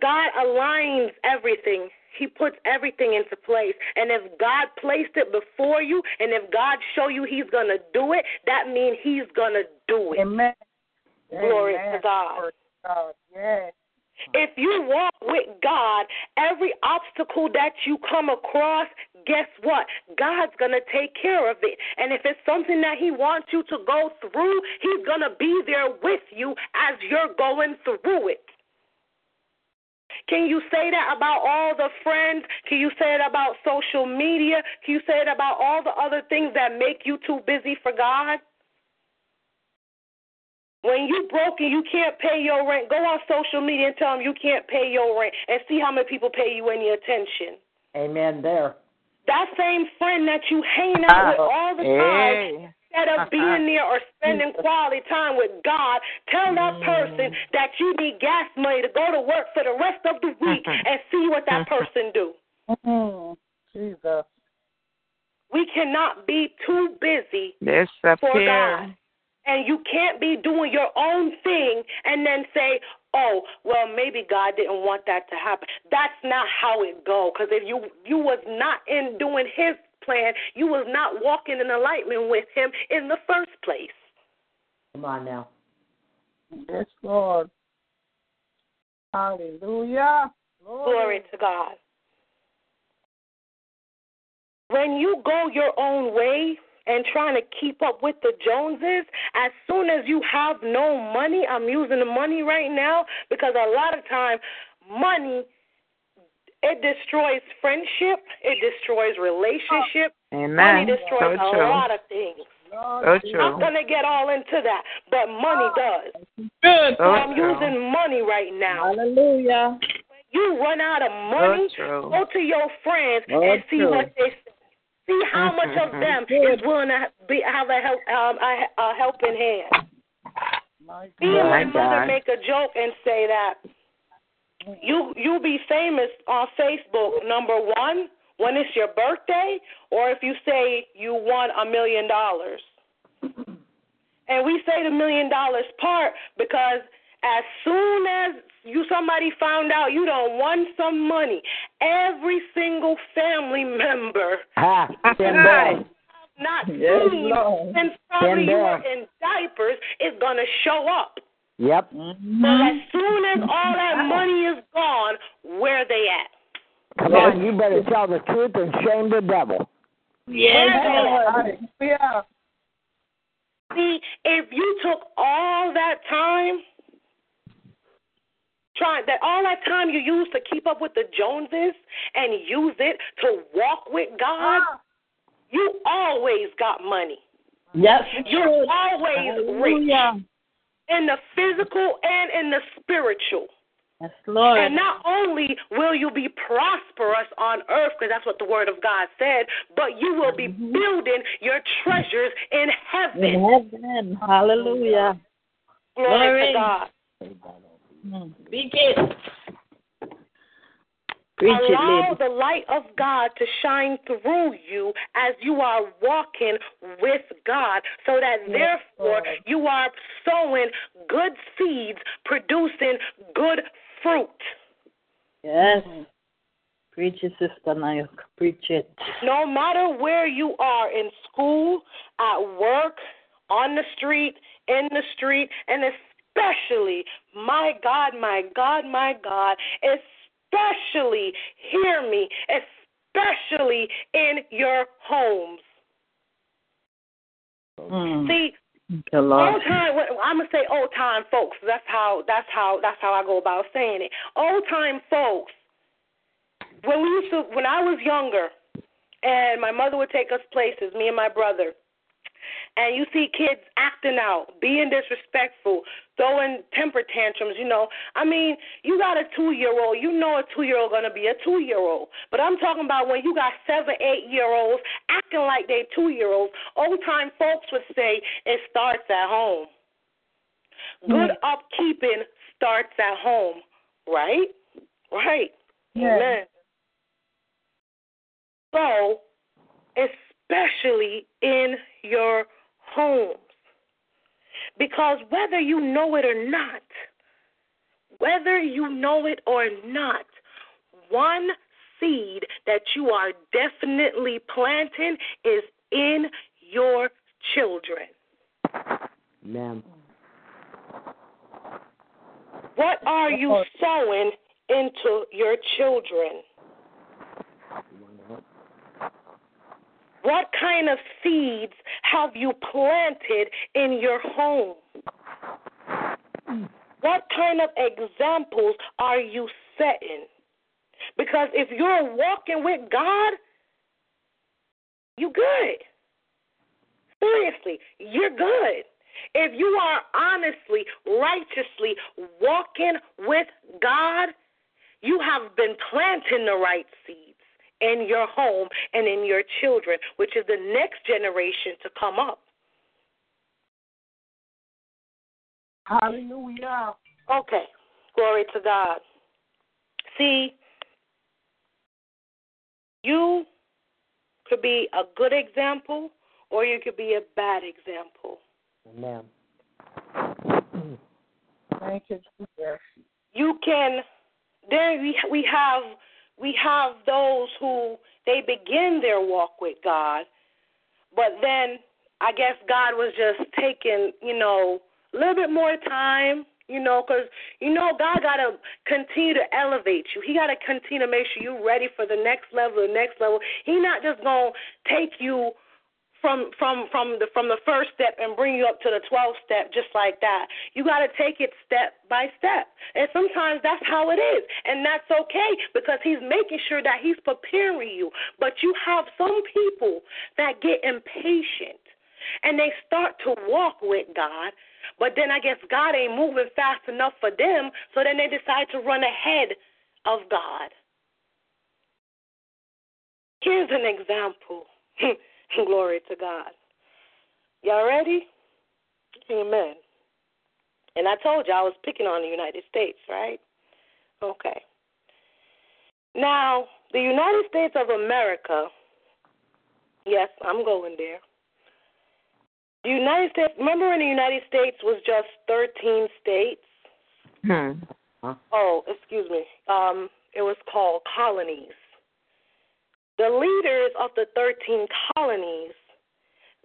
God aligns everything. He puts everything into place. And if God placed it before you and if God show you he's to do it, that means he's to do it. Amen. Glory Amen. to God. God. Yes. If you walk with God, every obstacle that you come across, guess what? God's going to take care of it. And if it's something that He wants you to go through, He's going to be there with you as you're going through it. Can you say that about all the friends? Can you say it about social media? Can you say it about all the other things that make you too busy for God? When you broke and you can't pay your rent, go on social media and tell them you can't pay your rent and see how many people pay you any attention. Amen there. That same friend that you hang out with all the time, Hey. instead of being there or spending quality time with God, tell that person that you need gas money to go to work for the rest of the week and see what that person do. Mm, Jesus. We cannot be too busy for Disappear. God. And you can't be doing your own thing and then say, oh, well, maybe God didn't want that to happen. That's not how it go. Because if you you was not in doing His plan, you was not walking in alignment with Him in the first place. Come on now. Yes, Lord. Hallelujah. Glory to God. When you go your own way and trying to keep up with the Joneses, as soon as you have no money, I'm using the money right now because a lot of time money it destroys friendship, it destroys relationship, and money destroys So a true. lot of things. So I'm true. gonna get all into that, but money does. Good. So So I'm true. using money right now. Hallelujah. You run out of money, So go to your friends So and see true. what they say. See how much of Mhm. them is willing to be have a help um a, a helping hand. My Me and my My mother God. make a joke and say that you you be famous on Facebook number one when it's your birthday, or if you say you won a million dollars. And we say the million dollars part because as soon as you somebody found out you don't won some money, every single family member Ha! Been Right. there. not Yes, seen Lord. since probably you were in diapers is gonna show up. Yep. So Mm-hmm. as soon as all that money is gone, where they at? Come on, you better tell the truth and shame the devil. Where they at? Hallelujah. See, if you took all that time, trying that all that time you used to keep up with the Joneses and use it to walk with God, ah. you always got money. Yes, You're always rich in the physical and in the spiritual. Yes, Lord. And not only will you be prosperous on earth, because that's what the Word of God said, but you will be mm-hmm. building your treasures in heaven. In heaven. Hallelujah. Glory, Glory. to God. Mm. It. Preach Allow the light of God to shine through you as you are walking with God, so that therefore you are sowing good seeds, producing good fruit. Yes. Preach it, Sister Nayak. Preach it. No matter where you are in school, at work, on the street, in the street, and especially, my God, my God, my God, especially, hear me, especially in your homes. Mm. See, Thank you, Lord. old time. I'm gonna say old time folks. That's how. That's how. That's how I go about saying it. Old time folks. When we used to, when I was younger, and my mother would take us places, me and my brother, and you see kids acting out, being disrespectful, throwing temper tantrums. You know, I mean, you got a two-year-old. You know, a two-year-old gonna be a two-year-old. But I'm talking about when you got seven, eight-year-olds acting like they two-year-olds. Old-time folks would say it starts at home. Mm-hmm. Good upkeeping starts at home, right? Right. Yeah. Amen. So, especially in your homes. Because whether you know it or not, whether you know it or not, one seed that you are definitely planting is in your children. Amen. What are you sowing into your children? What kind of seeds have you planted in your home? What kind of examples are you setting? Because if you're walking with God, you're good. Seriously, you're good. If you are honestly, righteously walking with God, you have been planting the right seeds in your home and in your children, which is the next generation to come up. Hallelujah. Okay. Glory to God. See, you could be a good example or you could be a bad example. Amen. Thank you, Jesus. You can there we we have we have those who they begin their walk with God, but then I guess God was just taking, you know, a little bit more time, you know, because, you know, God got to continue to elevate you. He got to continue to make sure you're ready for the next level, the next level. He not just going to take you from from from the from the first step and bring you up to the 12th step just like that. You got to take it step by step. And sometimes that's how it is. And that's okay because he's making sure that he's preparing you. But you have some people that get impatient and they start to walk with God, but then I guess God ain't moving fast enough for them, so then they decide to run ahead of God. Here's an example. Glory to God. Y'all ready? Amen. And I told you I was picking on the United States, right? Okay. Now, the United States of America, yes, I'm going there. The United States, remember when the United States was just 13 states? Hmm. Oh, excuse me. Um, it was called colonies. The leaders of the 13 colonies,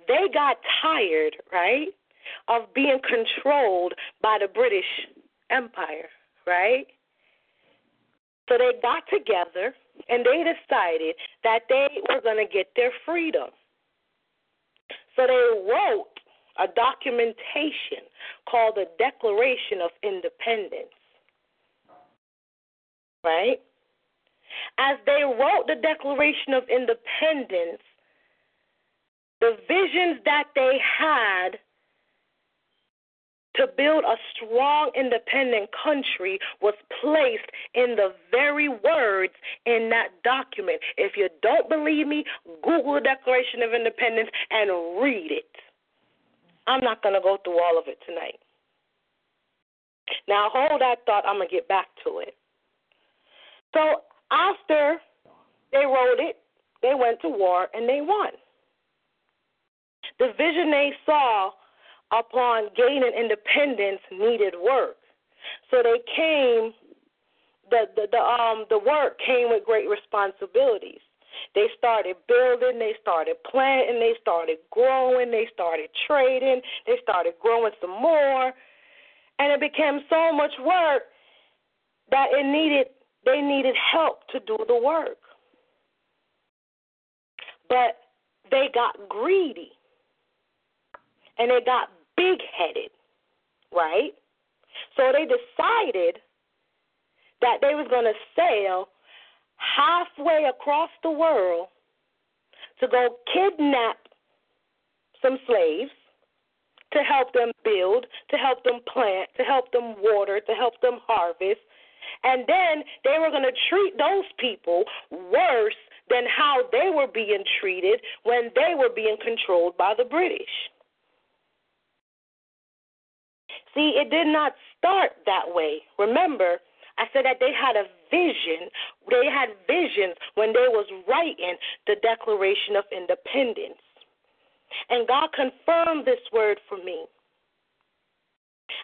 they got tired, right, of being controlled by the British Empire, right? So they got together and they decided that they were going to get their freedom. So they wrote a documentation called the Declaration of Independence. Right? As they wrote the Declaration of Independence, the visions that they had to build a strong, independent country was placed in the very words in that document. If you don't believe me, Google the Declaration of Independence and read it. I'm not going to go through all of it tonight. Now, hold that thought. I'm going to get back to it. So, after they wrote it, they went to war and they won. The vision they saw upon gaining independence needed work. So they came the, the the um the work came with great responsibilities. They started building, they started planting, they started growing, they started trading, they started growing some more, and it became so much work that it needed they needed help to do the work. But they got greedy and they got big headed, right? So they decided that they was going to sail halfway across the world to go kidnap some slaves to help them build, to help them plant, to help them water, to help them harvest. And then they were going to treat those people worse than how they were being treated when they were being controlled by the British. See, it did not start that way. Remember, I said that they had a vision. They had visions when they was writing the Declaration of Independence. And God confirmed this word for me.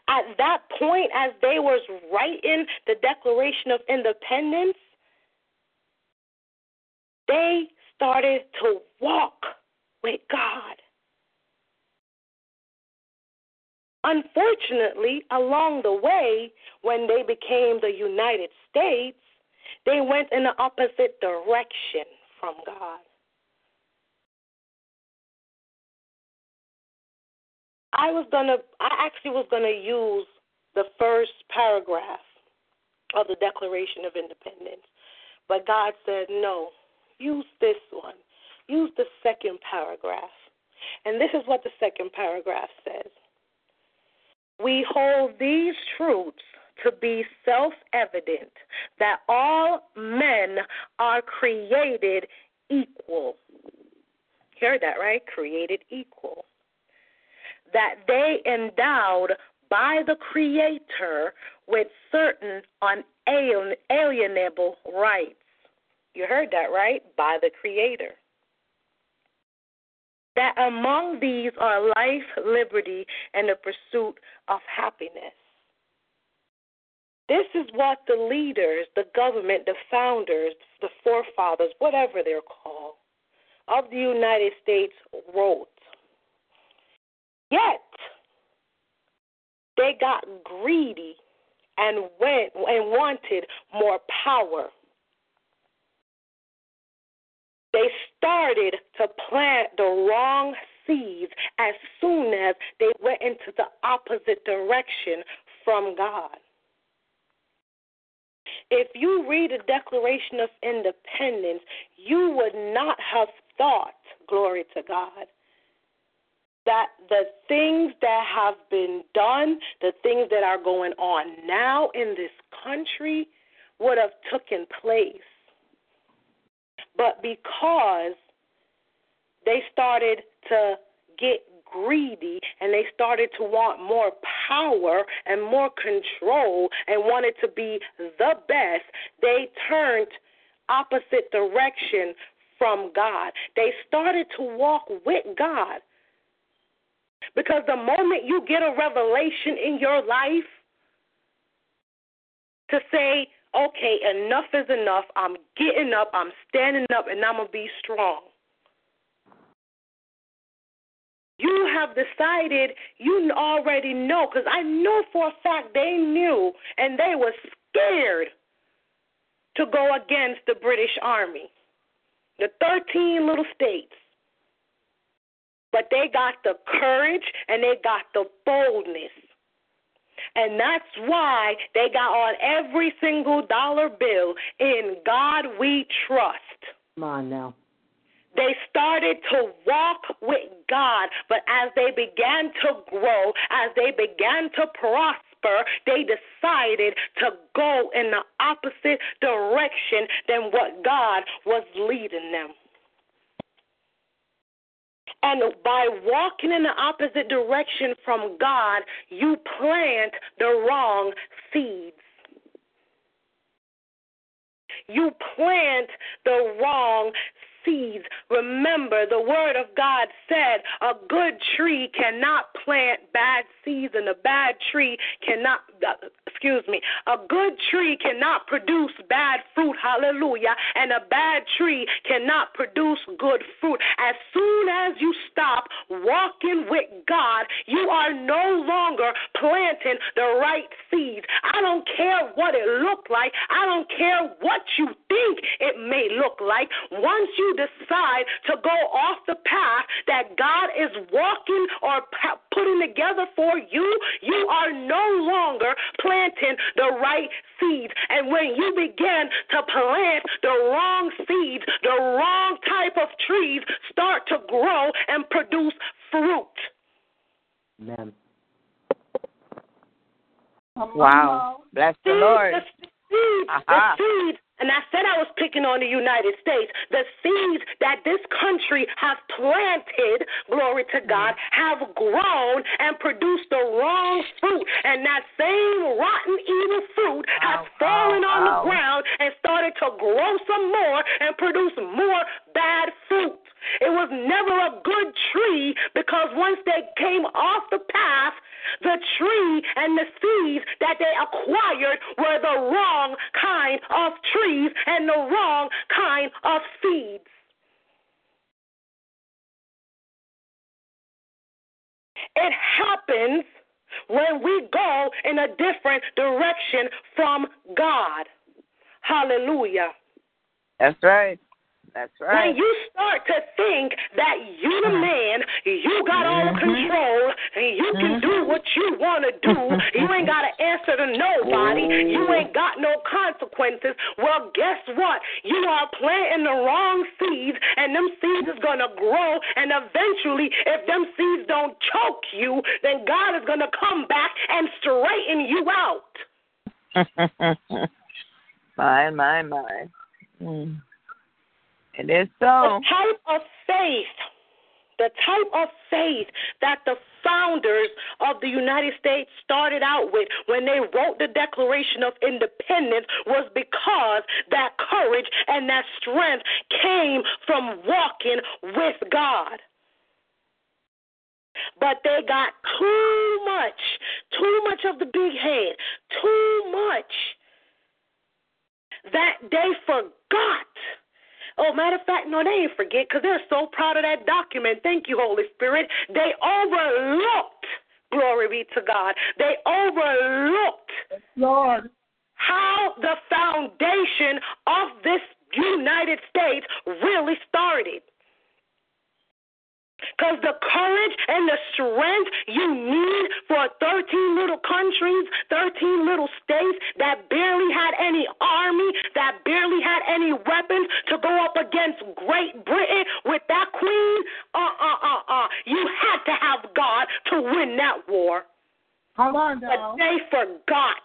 At that point, as they was writing the Declaration of Independence, they started to walk with God. Unfortunately, along the way, when they became the United States, they went in the opposite direction from God. I was gonna I actually was gonna use the first paragraph of the Declaration of Independence. But God said, no, use this one. Use the second paragraph. And this is what the second paragraph says We hold these truths to be self evident that all men are created equal. Hear that, right? Created equal. That they endowed by the Creator with certain unalienable rights. You heard that, right? By the Creator. That among these are life, liberty, and the pursuit of happiness. This is what the leaders, the government, the founders, the forefathers, whatever they're called, of the United States wrote. Yet, they got greedy and went and wanted more power. They started to plant the wrong seeds as soon as they went into the opposite direction from God. If you read the Declaration of Independence, you would not have thought, glory to God, that the things that have been done, the things that are going on now in this country would have taken place. But because they started to get greedy and they started to want more power and more control and wanted to be the best, they turned opposite direction from God. They started to walk with God because the moment you get a revelation in your life to say, okay, enough is enough, I'm getting up, I'm standing up, and I'm going to be strong. You have decided, you already know, because I know for a fact they knew and they were scared to go against the British Army. The 13 little states. But they got the courage and they got the boldness. And that's why they got on every single dollar bill in God we trust. Come on now. They started to walk with God, but as they began to grow, as they began to prosper, they decided to go in the opposite direction than what God was leading them. And by walking in the opposite direction from God, you plant the wrong seeds. You plant the wrong seeds. Remember, the word of God said a good tree cannot plant bad seeds, and a bad tree cannot, uh, excuse me, a good tree cannot produce bad fruit. Hallelujah. And a bad tree cannot produce good fruit. As soon as you stop walking with God, you are no longer planting the right seeds. I don't care what it looked like, I don't care what you think it may look like. Once you decide to go off the path that God is walking or putting together for you, you are no longer planting the right seeds. And when you begin to plant the wrong seeds, the wrong type of trees start to grow and produce fruit. Amen. Wow. Bless the Lord. The seeds, the seeds and I said I was picking on the United States. The seeds that this country has planted, glory to God, have grown and produced the wrong fruit. And that same rotten, evil fruit has fallen on the ground and started to grow some more and produce more bad fruit. It was never a good tree because once they came off the path, the tree and the seeds that they acquired were the wrong kind of trees and the wrong kind of seeds. It happens when we go in a different direction from God. Hallelujah. That's right. That's right. When you start to think that you the mm-hmm. man, you got all the mm-hmm. control, and you can do mm-hmm. what you want to do, you ain't got to answer to nobody, you ain't got no consequences. Well, guess what? You are planting the wrong seeds, and them seeds is going to grow, and eventually, if them seeds don't choke you, then God is going to come back and straighten you out. my, my, my. Mm. It is so. The type of faith, the type of faith that the founders of the United States started out with when they wrote the Declaration of Independence was because that courage and that strength came from walking with God. But they got too much, too much of the big head, too much that they forgot Oh, matter of fact, no, they ain't forget because they're so proud of that document. Thank you, Holy Spirit. They overlooked, glory be to God, they overlooked Lord. how the foundation of this United States really started. Because the courage and the strength you need for 13 little countries, 13 little states that barely had any army, that barely had any weapons to go up against Great Britain with that queen, uh uh uh uh. You had to have God to win that war. Come on now. But they forgot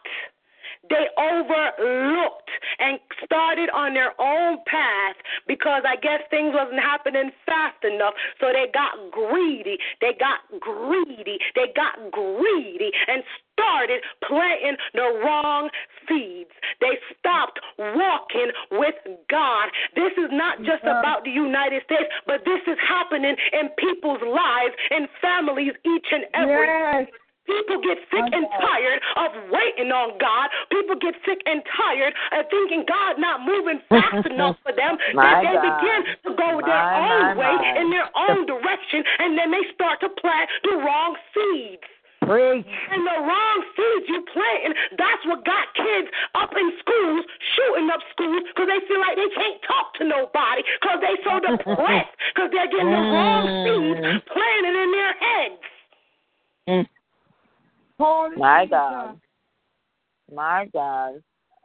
they overlooked and started on their own path because I guess things wasn't happening fast enough. So they got greedy. They got greedy. They got greedy and started planting the wrong seeds. They stopped walking with God. This is not just about the United States, but this is happening in people's lives, and families, each and every Yes. People get sick and tired of waiting on God. People get sick and tired of thinking God not moving fast enough for them. That they God. begin to go their My, own my, way my. in their own direction, and then they start to plant the wrong seeds. Preach. And the wrong seeds you planting, that's what got kids up in schools, shooting up schools, because they feel like they can't talk to nobody, because they so depressed, because they're getting the wrong seeds planted in their heads. Mm. Holy My God. My God.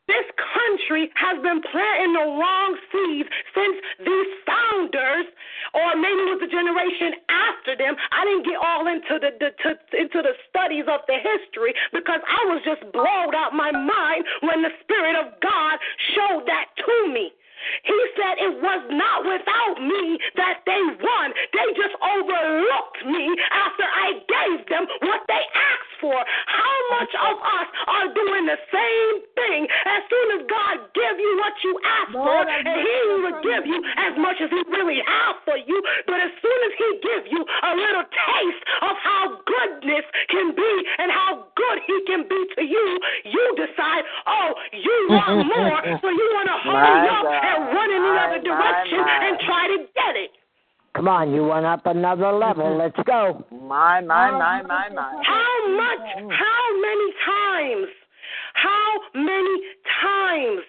This country has been planting the wrong seeds since these founders, or maybe it was the generation after them. I didn't get all into the, the to, into the studies of the history because I was just blown out my mind when the Spirit of God showed that to me. He said it was not without me that they won. They just overlooked me after I gave them what they asked for. How much of us are doing the same thing? As soon as God give you what you ask for, and He will give you as much as He really has for you. But as soon as He give you a little taste of how goodness can be and how good He can be to you, you decide, oh, you want more, so you want to hurry up God. and run in the My, other my, direction my. and try to get it. Come on, you went up another level. Mm-hmm. Let's go. My, my, oh, my, my, my. How much? Mm. How many times? How many times?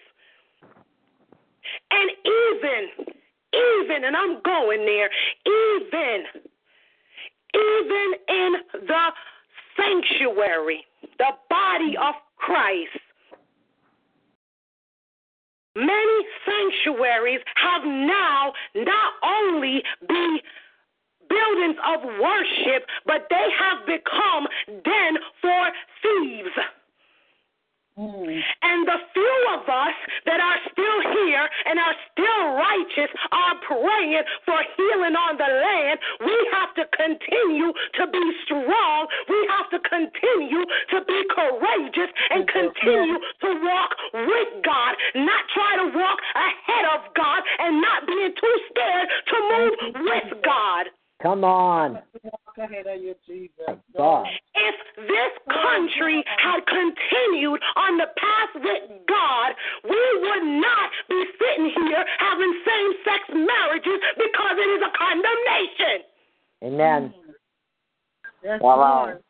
And even, even, and I'm going there, even, even in the sanctuary, the body of Christ, many sanctuaries have now not only be buildings of worship, but they have become den for thieves. Mm. And the few of us that are still here and are still righteous are praying for healing on the land. We have to continue to be strong. We have to continue to be courageous and continue to walk with God, not try to walk ahead of God and not being too scared to move with God. Come on. Walk ahead of you, Jesus. God. If this country had continued on the path with God, we would not be sitting here having same sex marriages because it is a condemnation. Amen. Yes, Wow.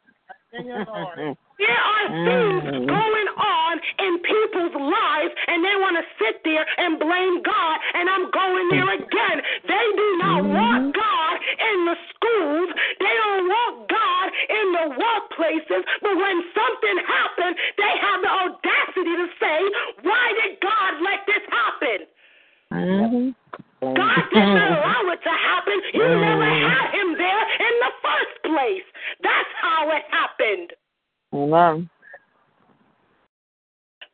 Lord. There are things mm. going on in people's lives, and they want to sit there and blame God. And I'm going there mm. again. They do not mm. want God in the schools, they don't want God in the workplaces. But when something happens, they have the audacity to say, Why did God let this happen? Mm-hmm. God didn't allow it to happen. You never had him there in the first place. That's how it happened. Amen.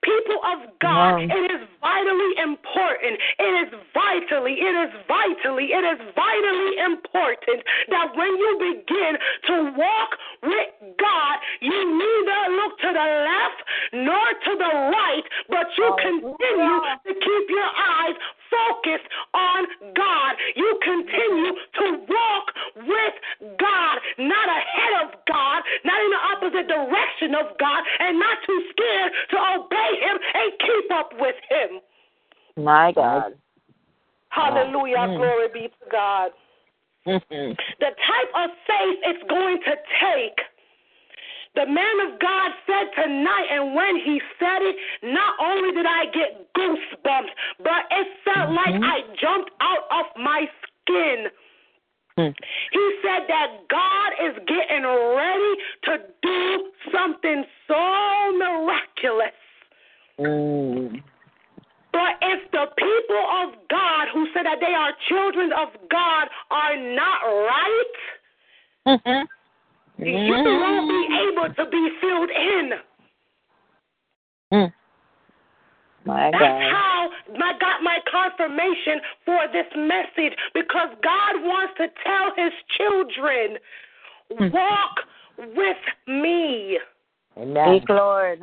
People of God, Wow. it is vitally important. It is vitally, it is vitally, it is vitally important that when you begin to walk with God, you neither look to the left nor to the right, but you oh, continue to keep your eyes focused on God. You continue to walk with God, not ahead of God, not in the opposite direction of God, and not too scared to obey Him and keep up with Him. My God. Hallelujah. Mm. Glory be to God. Mhm. The type of faith it's going to take. The man of God said tonight, and when he said it, not only did I get goosebumps, but it felt like I jumped out of my skin. Hmm. He said that God is getting ready to do something so miraculous. Mm. But if the people of God who say that they are children of God are not right, Mhm. you won't be able to be filled in. Mm. My That's God. how I got my confirmation for this message because God wants to tell his children, Hmm. walk with me. Amen. Speak, Lord.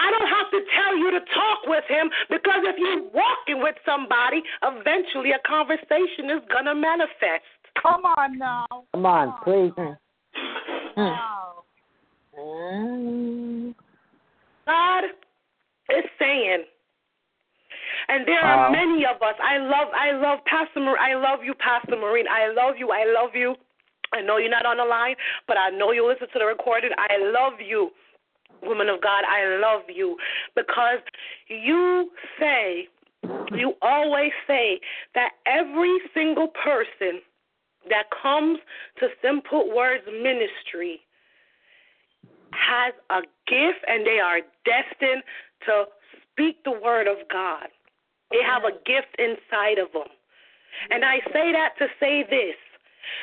I don't have to tell you to talk with him because if you're walking with somebody, eventually a conversation is going to manifest. Come on now. Come on, please. Wow. Mm. God is saying, and there Wow. are many of us. I love, I love Pastor. Mar- I love you, Pastor Marine. I love you. I love you. I know you're not on the line, but I know you listen to the recording. I love you, woman of God. I love you because you say, you always say that every single person that comes to Simple Words Ministry has a gift and they are destined to speak the word of God. They have a gift inside of them. And I say that to say this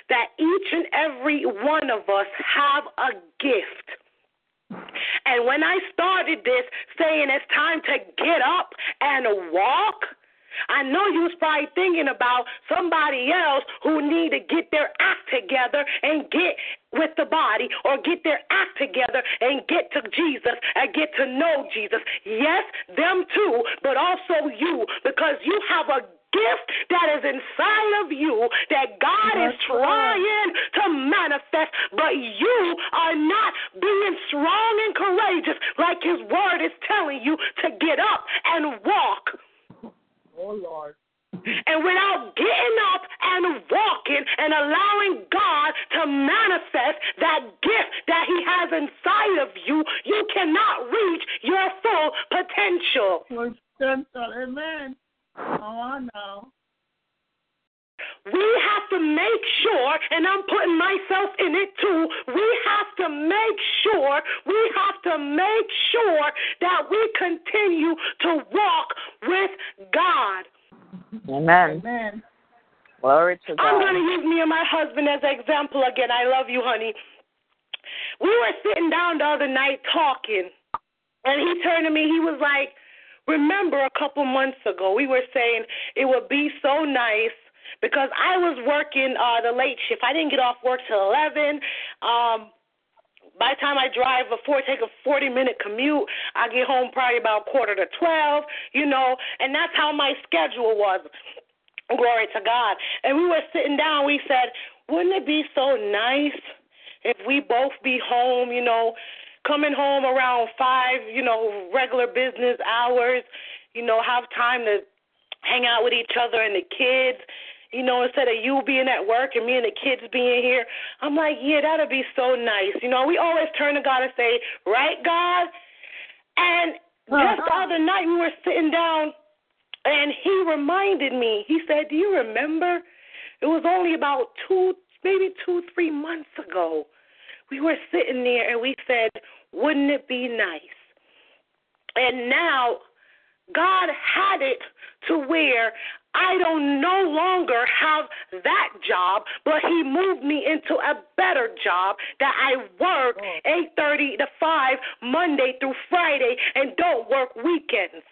that each and every one of us have a gift. And when I started this saying it's time to get up and walk, I know you was probably thinking about somebody else who need to get their act together and get with the body or get their act together and get to Jesus and get to know Jesus. Yes, them too, but also you because you have a gift that is inside of you that God is trying to manifest, but you are not being strong and courageous like His Word is telling you to get up and walk. Oh, Lord. And without getting up and walking and allowing God to manifest that gift that He has inside of you, you cannot reach your full potential. Lord, center. Amen. Come on now. We have to make sure, and I'm putting myself in it too, we have to make sure, we have to make sure that we continue to walk with God. Amen. Amen. Glory to God. I'm going to use me and my husband as an example again. I love you, honey. We were sitting down the other night talking, and he turned to me. He was like, Remember a couple months ago, we were saying it would be so nice because I was working uh, the late shift. I didn't get off work till 11. Um, by the time I drive before take a 40 minute commute, I get home probably about quarter to 12, you know, and that's how my schedule was. Glory to God. And we were sitting down, we said, wouldn't it be so nice if we both be home, you know, coming home around 5, you know, regular business hours, you know, have time to hang out with each other and the kids, you know, instead of you being at work and me and the kids being here. I'm like, yeah, that'd be so nice. You know, we always turn to God and say, right, God? And just the uh-huh. other night we were sitting down and he reminded me, he said, Do you remember? It was only about two, maybe two, three months ago. We were sitting there and we said, Wouldn't it be nice? And now God had it to where I don't no longer have that job, but he moved me into a better job that I work oh. eight thirty to five Monday through Friday and don't work weekends.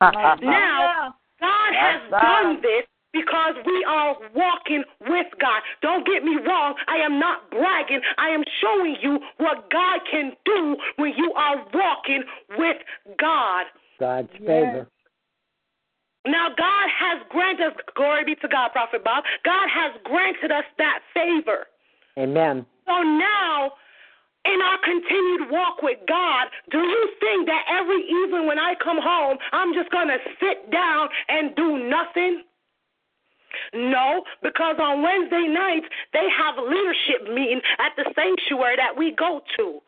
now God has done this because we are walking with God. Don't get me wrong, I am not bragging. I am showing you what God can do when you are walking with God. God's favor. Now, God has granted us, glory be to God, Prophet Bob. God has granted us that favor. Amen. So now, in our continued walk with God, do you think that every evening when I come home, I'm just going to sit down and do nothing? No, because on Wednesday nights, they have a leadership meeting at the sanctuary that we go to.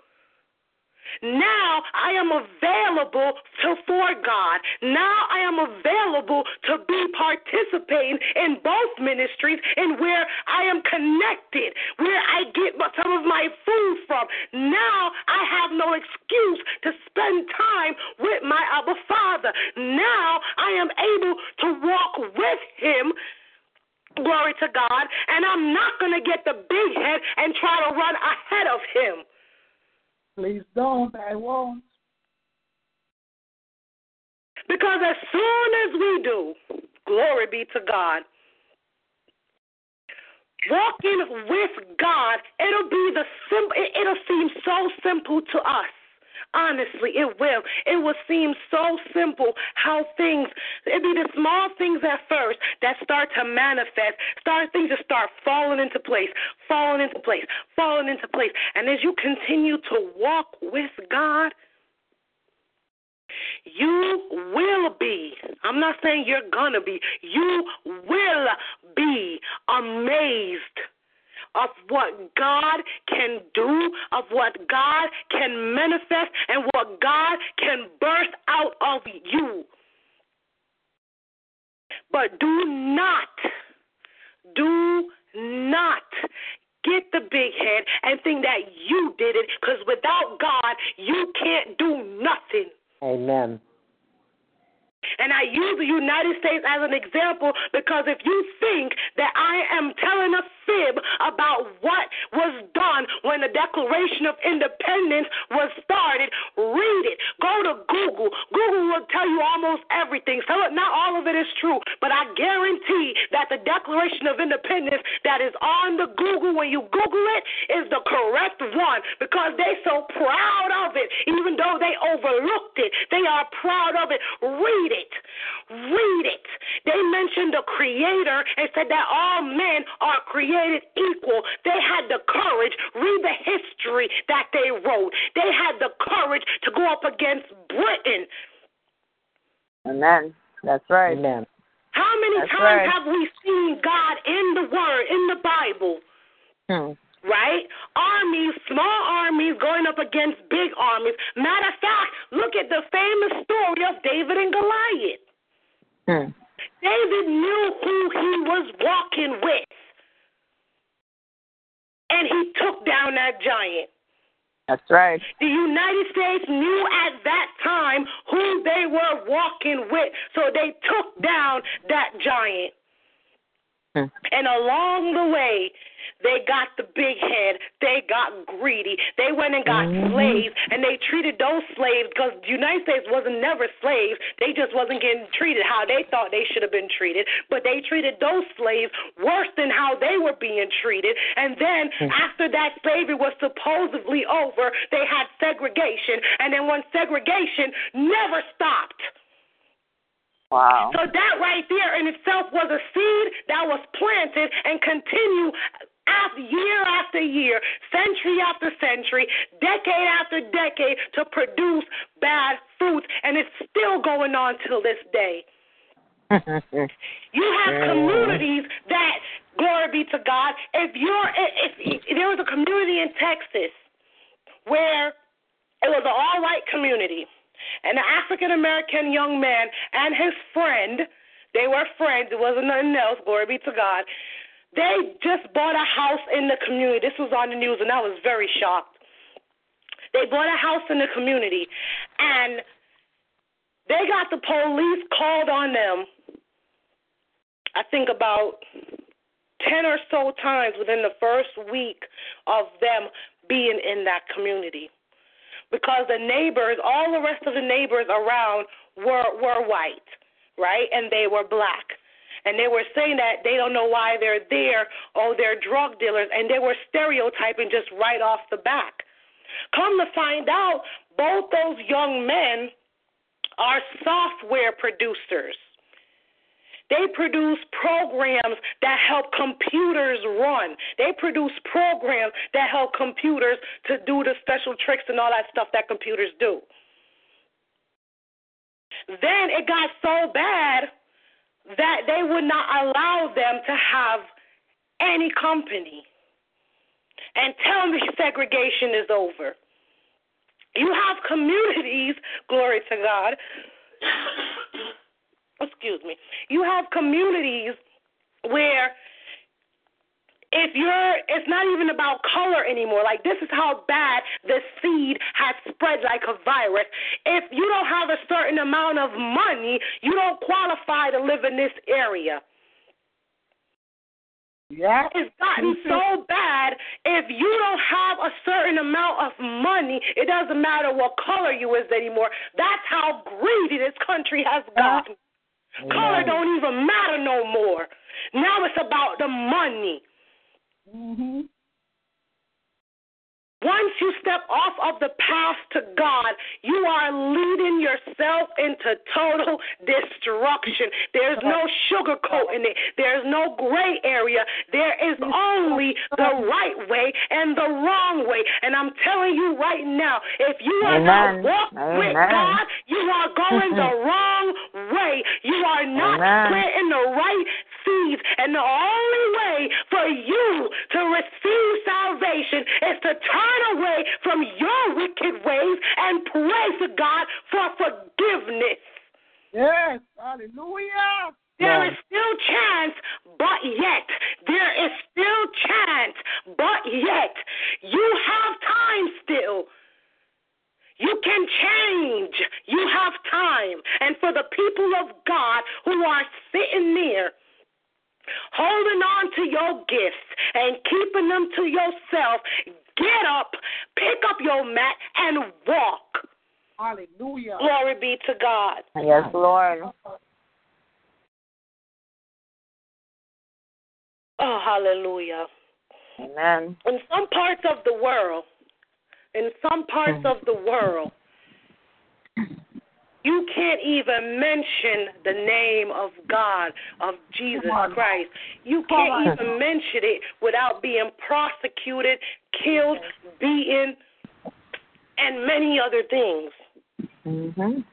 Now I am available to for God. Now I am available to be participating in both ministries and where I am connected, where I get some of my food from. Now I have no excuse to spend time with my Abba Father. Now I am able to walk with Him. Glory to God. And I'm not going to get the big head and try to run ahead of him. Please don't. I won't. Because as soon as we do, glory be to God, walking with God, it'll be the simple. It'll seem so simple to us. Honestly, it will. It will seem so simple how things, it be the small things at first that start to manifest, start things to start falling into place, falling into place, falling into place. And as you continue to walk with God, you will be, I'm not saying you're gonna be, you will be amazed of what God can do, of what God can manifest, and what God can burst out of you. But do not, do not get the big head and think that you did it because without God, you can't do nothing. Amen. And I use the United States as an example because if you think that I am telling a fib about what was done when the Declaration of Independence was Declaration of Independence that is on the Google when you Google it is the correct one because they're so proud of it, even though they overlooked it. They are proud of it. Read it. Read it. They mentioned the Creator and said that all men are created equal. They had the courage. Read the history that they wrote. They had the courage to go up against Britain. Amen. That's right. Amen. How many That's times right. have we seen God in the Word, in the Bible? Hmm. right? Armies, small armies going up against big armies. Matter of fact, look at the famous story of David and Goliath. Hmm. David knew who he was walking with, and he took down that giant. That's right. The United States knew at that time who they were walking with, so they took down that giant. Hmm. And along the way, they got the big head. They got greedy. They went and got Mhm. slaves, and they treated those slaves because the United States wasn't never slaves. They just wasn't getting treated how they thought they should have been treated. But they treated those slaves worse than how they were being treated. And then after that slavery was supposedly over, they had segregation. And then when segregation never stopped. Wow. So that right there in itself was a seed that was planted and continue after year after year, century after century, decade after decade to produce bad fruits, and it's still going on till this day. you have communities that, glory be to God, if you're, if, if, there was a community in Texas where it was an all white community, and an African American young man and his friend, they were friends, it wasn't nothing else, glory be to God. They just bought a house in the community. This was on the news, and I was very shocked. They bought a house in the community, and they got the police called on them, I think about 10 or so times within the first week of them being in that community. Because the neighbors, all the rest of the neighbors around were were white, right? And they were black. And they were saying that they don't know why they're there, oh, they're drug dealers, and they were stereotyping just right off the back. Come to find out, both those young men are software producers. They produce programs that help computers run. They produce programs that help computers to do the special tricks and all that stuff that computers do. Then it got so bad that they would not allow them to have any company. And tell me segregation is over. You have communities, glory to God. excuse me. You have communities where if you're it's not even about color anymore like this is how bad the seed has spread like a virus if you don't have a certain amount of money you don't qualify to live in this area yeah. It's gotten so bad. If you don't have a certain amount of money, it doesn't matter what color you is anymore. That's how greedy this country has gotten. Yeah. Color don't even matter no more. Now it's about the money. Mhm. Once you step off of the path to God, you are leading yourself into total destruction. There's no sugarcoating it. There's no gray area. There is only the right way and the wrong way. And I'm telling you right now, if you are Amen. not walking with God, you are going the wrong way. You are not Amen. planting the right seeds. And the only way for you to receive salvation is to turn away from your wicked ways and pray to God for forgiveness. Yes. Hallelujah. There is still chance, but yet. There is still chance, but yet. You have time still. You can change. You have time. And for the people of God who are sitting there, holding on to your gifts and keeping them to yourself, get up, pick up your mat, and walk. Hallelujah. Glory be to God. Yes, Lord. Oh, hallelujah. Amen. In some parts of the world, in some parts mm. of the world, you can't even mention the name of God, of Jesus Christ. You can't even mention it without being prosecuted, killed, beaten, and many other things. Mhm.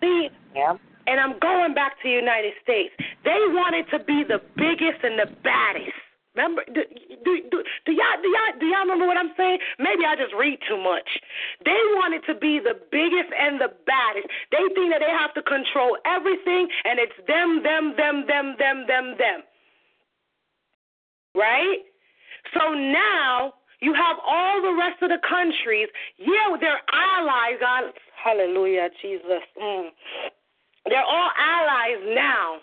See, Yep. and I'm going back to the United States. They wanted to be the biggest and the baddest. Remember, do, do, do, do y'all do y'all do y'all remember what I'm saying? Maybe I just read too much. They wanted to be the biggest and the baddest. They think that they have to control everything, and it's them, them, them, them, them, them, them. Right? So now you have all the rest of the countries. Yeah, they're allies. God, hallelujah, Jesus. Mm. They're all allies now.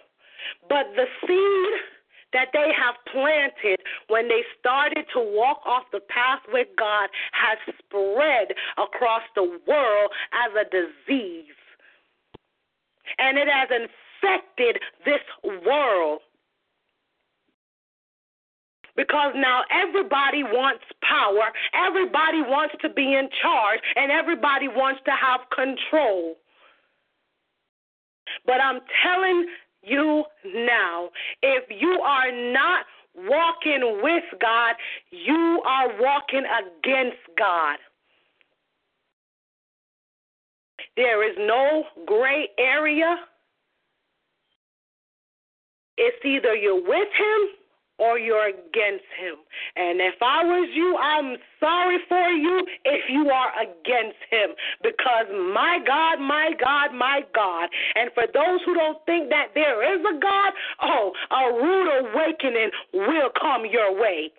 But the seed that they have planted when they started to walk off the path with God has spread across the world as a disease. And it has infected this world. Because now everybody wants power, everybody wants to be in charge, and everybody wants to have control. But I'm telling you now, if you are not walking with God, you are walking against God. There is no gray area. It's either you're with him or you're against him. And if I was you, I'm sorry for you if you are against him. Because my God, my God, my God. And for those who don't think that there is a God, oh, a rude awakening will come your way.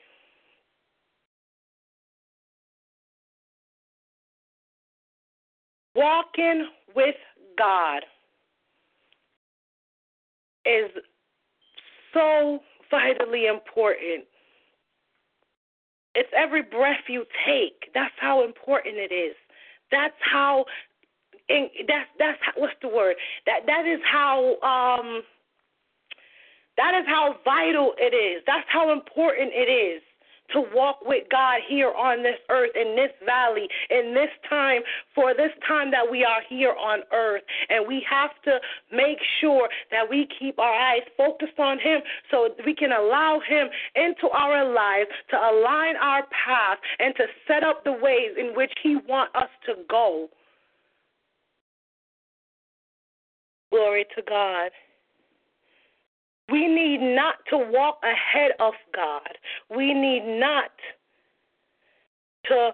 Walking with God is so vitally important. It's every breath you take. That's how important it is. That's how. that's that's how, what's the word? That that is how um. That is how vital it is. That's how important it is to walk with God here on this earth, in this valley, in this time, for this time that we are here on earth. And we have to make sure that we keep our eyes focused on Him so we can allow Him into our lives to align our path and to set up the ways in which He wants us to go. Glory to God. We need not to walk ahead of God. We need not to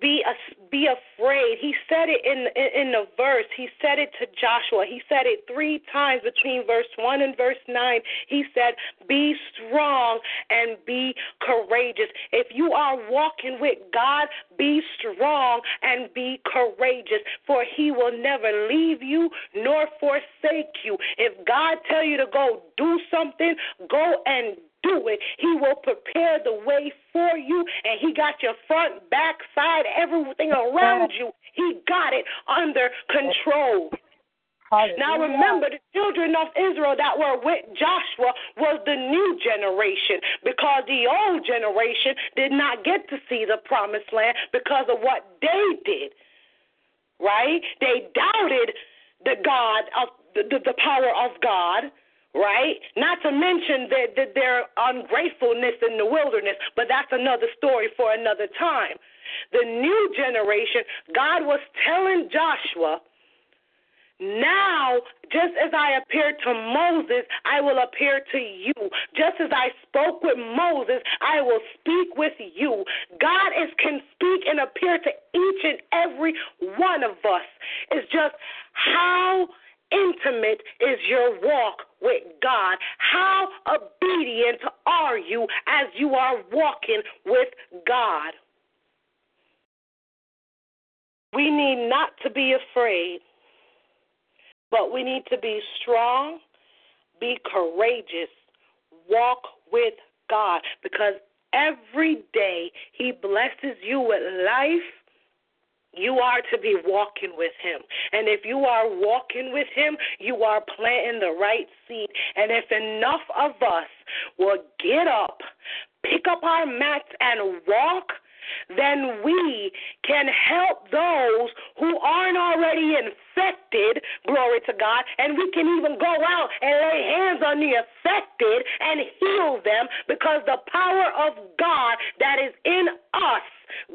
be a, be afraid. He said it in, in in the verse. He said it to Joshua. He said it three times between verse one and verse nine. He said, "Be strong and be courageous." If you are walking with God, be strong and be courageous, for He will never leave you nor forsake you. If God tell you to go do something, go and do it. He will prepare the way for you, and He got your front, back, side, everything around you. He got it under control. Now remember, the children of Israel that were with Joshua was the new generation because the old generation did not get to see the promised land because of what they did. Right? They doubted the God of the, the, the power of God right? Not to mention that, that their ungratefulness in the wilderness, but that's another story for another time. The new generation, God was telling Joshua, now, just as I appeared to Moses, I will appear to you. Just as I spoke with Moses, I will speak with you. God is can speak and appear to each and every one of us. It's just how intimate is your walk with God? How obedient are you as you are walking with God? We need not to be afraid, but we need to be strong, be courageous, walk with God because every day He blesses you with life you are to be walking with Him. And if you are walking with Him, you are planting the right seed. And if enough of us will get up, pick up our mats, and walk, then we can help those who aren't already infected, glory to God, and we can even go out and lay hands on the affected and heal them because the power of God that is in us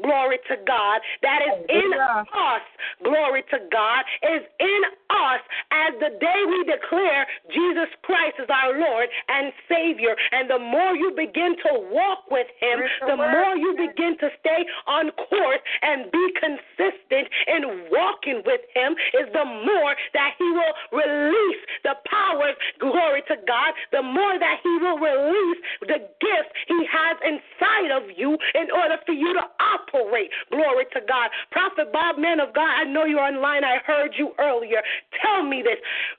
glory to God, that is in us, glory to God, is in us as the day we declare Jesus Christ is our Lord and Savior. And the more you begin to walk with Him, the more you begin to stay on course and be consistent in walking with Him, is the more that He will release the powers, glory to God, the more that He will release the gifts He has inside of you in order for you to operate. Glory to God. Prophet Bob, man of God, I know you're online. I heard you earlier. Tell me this.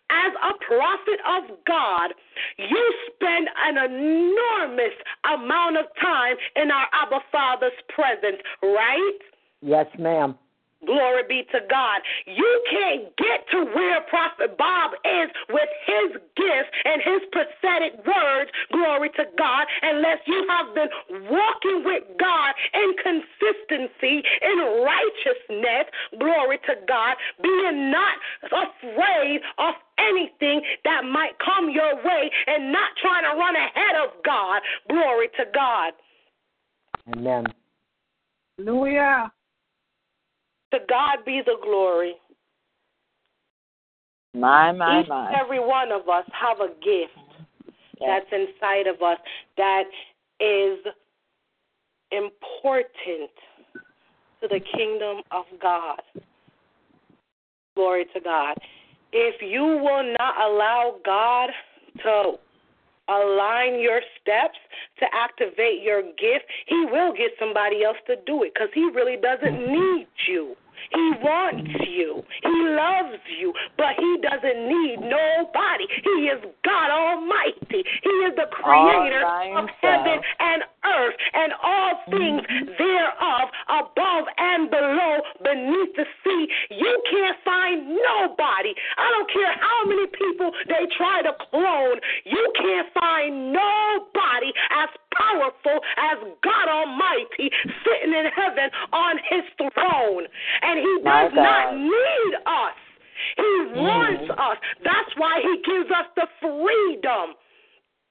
As a prophet of God, you spend an enormous amount of time in our Abba Father's presence, right? Yes, ma'am. Glory be to God. You can't get to where Prophet Bob is with his gifts and his prophetic words, glory to God, unless you have been walking with God in consistency, in righteousness, glory to God, being not afraid of anything that might come your way and not trying to run ahead of God. Glory to God. Amen. Hallelujah. To God be the glory. My, my, Each my. every one of us have a gift. that's inside of us that is important to the kingdom of God. Glory to God. If you will not allow God to align your steps to activate your gift, He will get somebody else to do it because He really doesn't need you. He wants you. He loves you, but he doesn't need nobody. He is God Almighty. He is the creator of heaven and earth and all things thereof, above and below, beneath the sea. You can't find nobody. I don't care how many people they try to clone. You can't find nobody as powerful as God Almighty sitting in heaven on his throne. And he does not need us. He mm-hmm. wants us. That's why he gives us the freedom.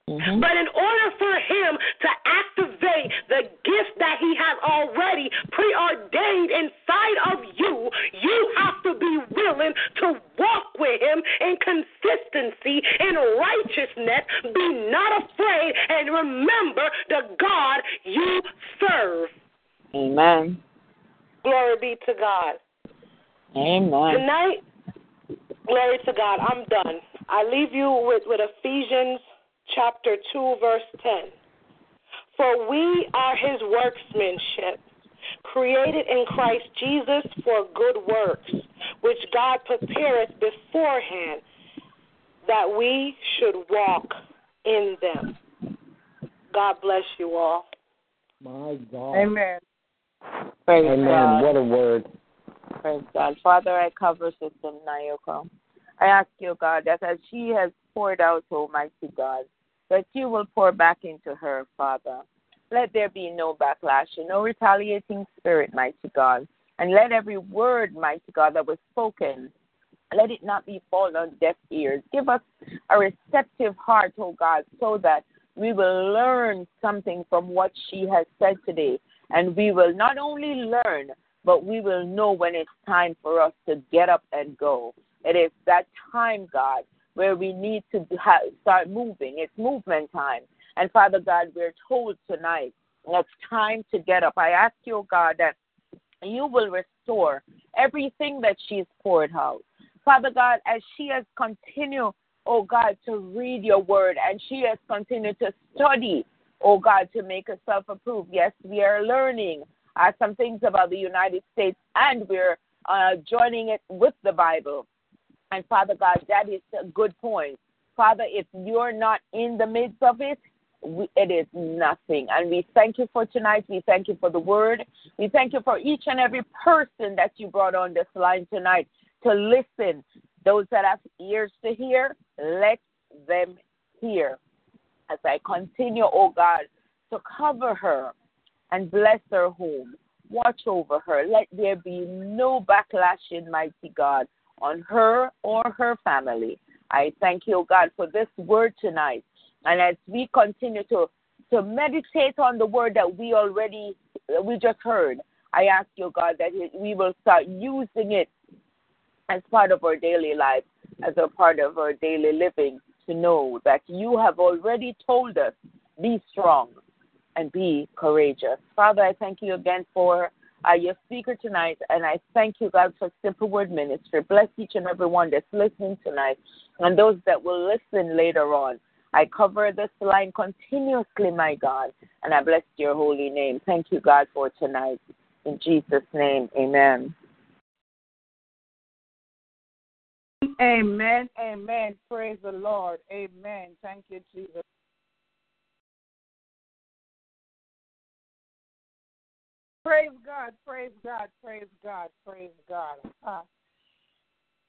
Mm-hmm. But in order for him to activate the gift that he has already preordained inside of you, you have to be willing to walk with him in consistency, in righteousness. Be not afraid, and remember the God you serve. Amen. Glory be to God. Amen. Tonight, glory to God, I'm done. I leave you with, with Ephesians chapter 2, verse 10. For we are his workmanship, created in Christ Jesus for good works, which God prepareth beforehand that we should walk in them. God bless you all. My God. Amen. Praise Amen. God. What a word. Praise God. Father, I cover Sister Nayoko. I ask you, God, that as she has poured out, oh, Almighty God, that you will pour back into her, Father. Let there be no backlash and no retaliating spirit, mighty God. And let every word, mighty God, that was spoken, let it not be fallen on deaf ears. Give us a receptive heart, oh God, so that we will learn something from what she has said today. And we will not only learn, but we will know when it's time for us to get up and go. It is that time, God, where we need to ha- start moving. It's movement time. And Father God, we're told tonight it's time to get up. I ask you, God, that you will restore everything that she's poured out. Father God, as she has continued, oh God, to read your word and she has continued to study, oh God, to make herself approved. Yes, we are learning uh, some things about the United States and we're uh, joining it with the Bible. And Father God, that is a good point. Father, if you're not in the midst of it, we, it is nothing. And we thank you for tonight. We thank you for the word. We thank you for each and every person that you brought on this line tonight to listen. Those that have ears to hear, let them hear. As I continue, oh God, to cover her and bless her home. Watch over her. Let there be no backlash in mighty God on her or her family. I thank you, God, for this word tonight. And as we continue to, to meditate on the word that we already we just heard, I ask you, God, that we will start using it as part of our daily life, as a part of our daily living, to know that you have already told us, be strong and be courageous. Father, I thank you again for uh, your speaker tonight, and I thank you, God, for Simple Word Ministry. Bless each and every one that's listening tonight and those that will listen later on. I cover this line continuously, my God, and I bless your holy name. Thank you, God, for tonight. In Jesus' name, amen. Amen. Amen. Praise the Lord. Amen. Thank you, Jesus. Praise God, praise God, praise God, praise God. Uh,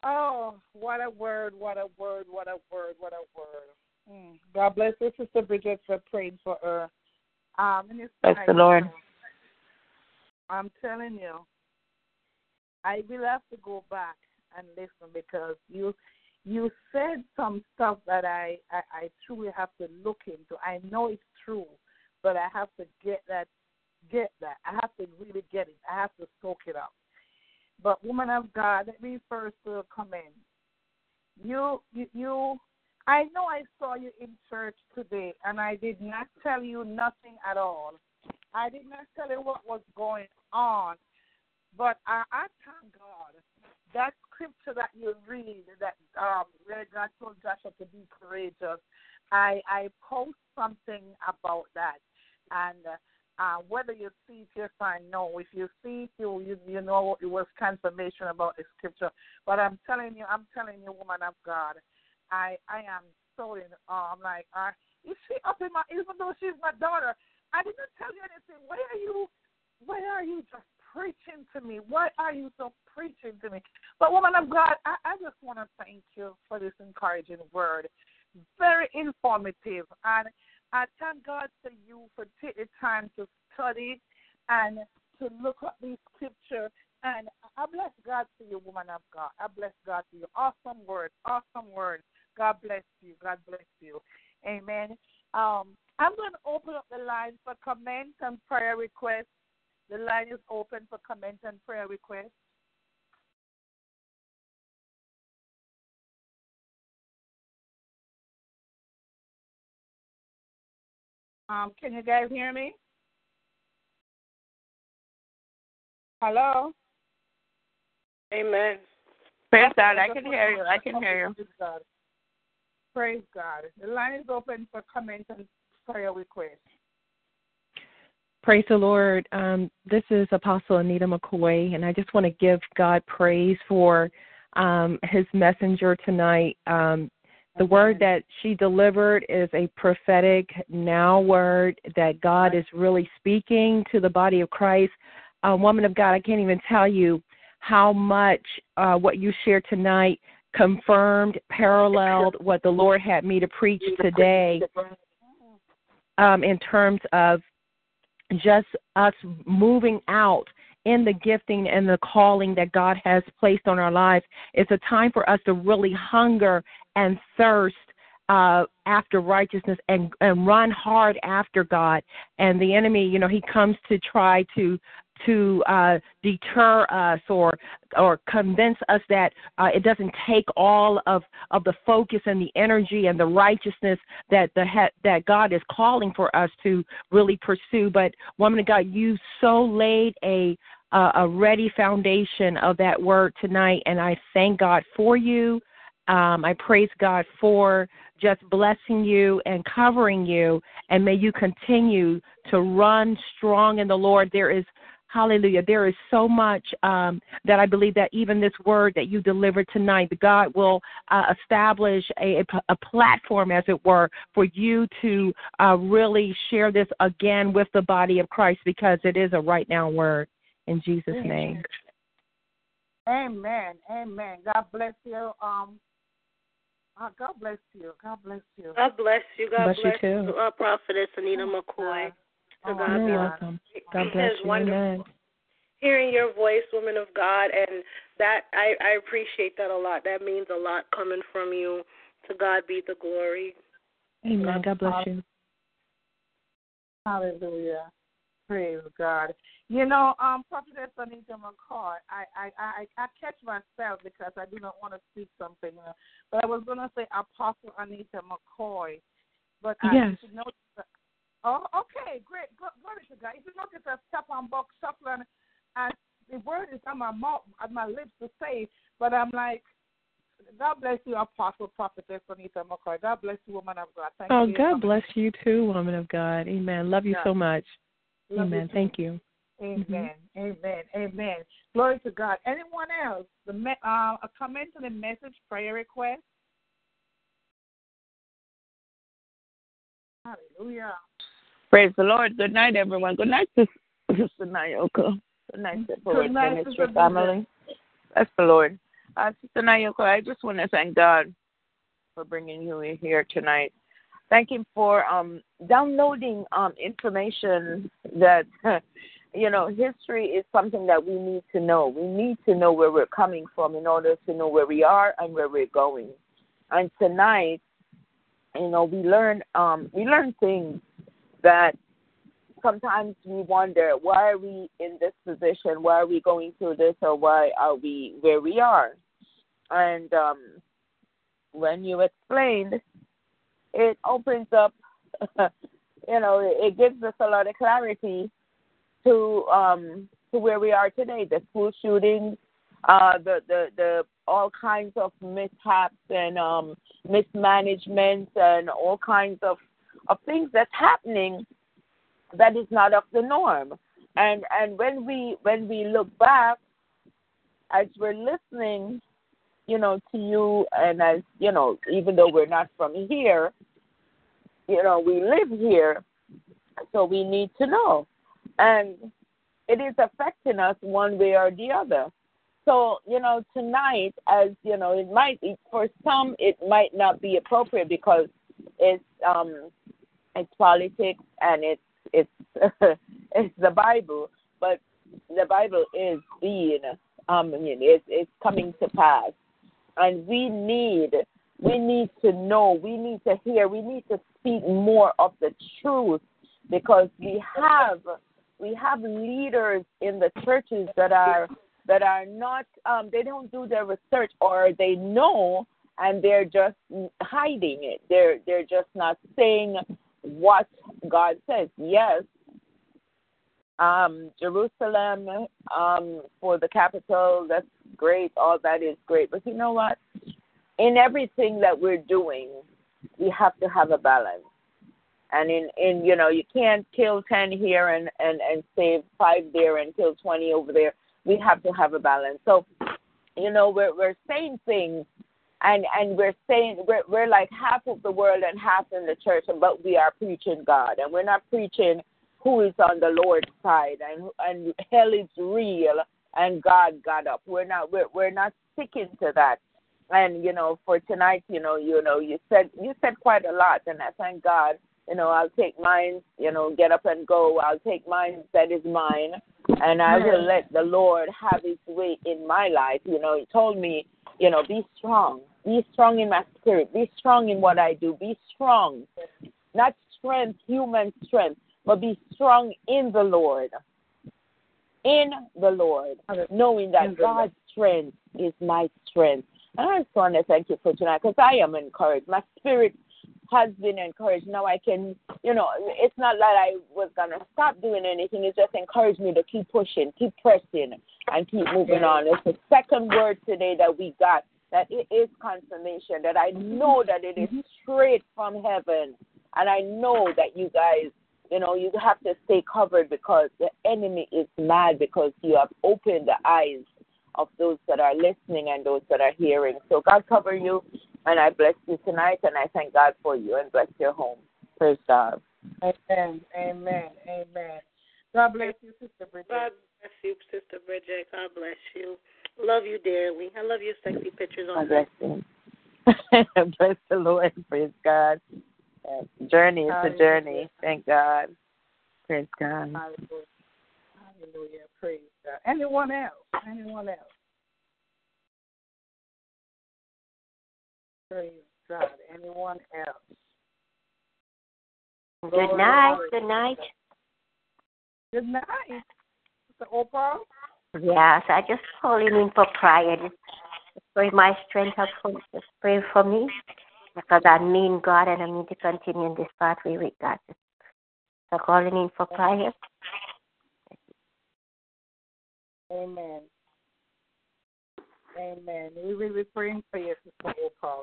oh, what a word, what a word, what a word, what a word. Mm. God bless you, Sister Bridget, for praying for her. Um, and it's Bless the Lord. I'm telling you, I will have to go back and listen because you you said some stuff that I, I, I truly have to look into. I know it's true, but I have to get that get that. I have to really get it. I have to soak it up. But woman of God, let me first uh, come in. You, you, you I know I saw you in church today, and I did not tell you nothing at all. I did not tell you what was going on, but I, I thank God that scripture that you read that um, where God told Joshua to be courageous. I I post something about that, and uh, whether you see it, yes or no. If you see it, you, you you know it was confirmation about the scripture. But I'm telling you, I'm telling you, woman of God, I I am so in awe. I'm like, uh, is she up in my? Even though she's my daughter, I didn't tell you anything. Why are you? Why are you just preaching to me? Why are you so preaching to me? But woman of God, I, I just want to thank you for this encouraging word. Very informative, and I thank God for you for taking time to study and to look up these scripture. And I bless God for you, woman of God. I bless God for you. Awesome word, awesome word. God bless you. God bless you. Amen. Um, I'm going to open up the line for comments and prayer requests. The line is open for comments and prayer requests. Um, can you guys hear me? Hello? Amen. Praise God. I can hear you. I can hear you. Praise God. Praise God. The line is open for comments and prayer requests. Praise the Lord. Um, this is Apostle Anita McCoy, and I just want to give God praise for um, his messenger tonight. Um, the word that she delivered is a prophetic now word that God is really speaking to the body of Christ. Uh, woman of God, I can't even tell you how much uh, what you shared tonight confirmed, paralleled what the Lord had me to preach today um, in terms of just us moving out in the gifting and the calling that God has placed on our lives. It's a time for us to really hunger and thirst uh, after righteousness and, and run hard after God. And the enemy, you know, he comes to try to to uh, deter us or or convince us that uh, it doesn't take all of, of the focus and the energy and the righteousness that the that God is calling for us to really pursue. But woman of God, you so laid a a ready foundation of that word tonight, and I thank God for you. Um, I praise God for just blessing you and covering you, and may you continue to run strong in the Lord. There is Hallelujah. There is so much um, that I believe that even this word that you delivered tonight, God will uh, establish a, a, platform, as it were, for you to uh, really share this again with the body of Christ because it is a right now word. In Jesus' name. Amen. Amen. God bless you. Um, uh, God bless you. God bless you. God bless you. God bless, bless you, too. Uh, Prophetess Anita McCoy. Oh, God You're be welcome. God bless It's you. wonderful. Amen. Hearing your voice, woman of God, and that I, I appreciate that a lot. That means a lot coming from you. To God be the glory. Amen. God bless you. Hallelujah. Praise God. You know, um, Prophetess Anita McCoy, I, I, I, I catch myself because I do not want to speak something, uh, but I was going to say Apostle Anita McCoy. But Yes. should notice that, oh, okay, great. Glory to God. If you notice I step on box shuffling, and the word is on my mouth, on my lips to say, but I'm like, God bless you, Apostle Prophetess Anita McCoy. God bless you, woman of God. Thank you. Oh, you. God bless you too, woman of God. Amen. Love you so much. Love Amen. too. Thank you. Amen. Amen. Amen. Glory to God. Anyone else? The me- uh, a comment on the message, prayer request. Hallelujah. Praise the Lord. Good night, everyone. Good night, Sis- Sister Nayoka. Good night, Good night, Sister family. Bless the Lord. Uh, Sister Nayoka, I just want to thank God for bringing you here tonight. Thank Him for um, downloading um, information that, you know, history is something that we need to know. We need to know where we're coming from in order to know where we are and where we're going. And tonight, you know, we learn um, we learn things that sometimes we wonder why are we in this position? Why are we going through this, or why are we where we are? And um, when you explained, it opens up, you know, it gives us a lot of clarity to um, to where we are today. The school shootings, uh, the the the all kinds of mishaps and um, mismanagement and all kinds of of things that's happening that is not of the norm. And and when we when we look back, as we're listening, you know, to you, and as you know, even though we're not from here, you know, we live here, so we need to know, and it is affecting us one way or the other. So, you know, tonight, as you know, it might for some it might not be appropriate because it's um it's politics and it's it's it's the Bible, but the Bible is being um I mean, it's it's coming to pass, and we need we need to know, we need to hear, we need to speak more of the truth because we have we have leaders in the churches that are that are not um, they don't do their research or they know and they're just hiding it. They're they're just not saying what God says. Yes, um, Jerusalem um, for the capital, that's great. All that is great. But you know what? In everything that we're doing, we have to have a balance. And in, in you know, you can't kill ten here and, and, and save five there and kill twenty over there we have to have a balance. So, you know, we're we're saying things and and we're saying we're we're like half of the world and half in the church, but we are preaching God, and we're not preaching who is on the Lord's side, and and hell is real, and God got up. We're not we're we're not sticking to that. And you know, for tonight, you know, you know, you said you said quite a lot, and I thank God. You know, I'll take mine. You know, get up and go. I'll take mine that is mine and I will let the Lord have His way in my life. You know, He told me, you know, be strong, be strong in my spirit, be strong in what I do, be strong, not strength, human strength, but be strong in the Lord, in the Lord, knowing that God's strength is my strength. And I just want to thank you for tonight because I am encouraged. My spirit has been encouraged. Now I can, you know, it's not that I was gonna stop doing anything. It just encouraged me to keep pushing, keep pressing, and keep moving on. It's the second word today that we got that it is confirmation. That I know that it is mm-hmm. straight from heaven, and I know that you guys, you know, you have to stay covered because the enemy is mad because you have opened the eyes of those that are listening and those that are hearing. So God cover you and I bless you tonight, and I thank God for you and bless your home. Praise God. Amen. Amen. Amen. God bless you, Sister Bridget. God bless you, Sister Bridget. God bless you. Love you dearly. I love your sexy pictures on God bless you. bless the Lord. Praise God. Journey is a journey. Thank God. Praise God. Hallelujah. Hallelujah. Praise God. Anyone else? Anyone else? Praise God. Anyone else? Good night. Good night. Good night. Mr. Oprah? Yes, I just calling in for prayer. Just pray my strength up for just pray for me because I need God and I need to continue in this pathway with God. So calling in for prayer. Amen. Amen. We will be praying for you, Sister Oprah.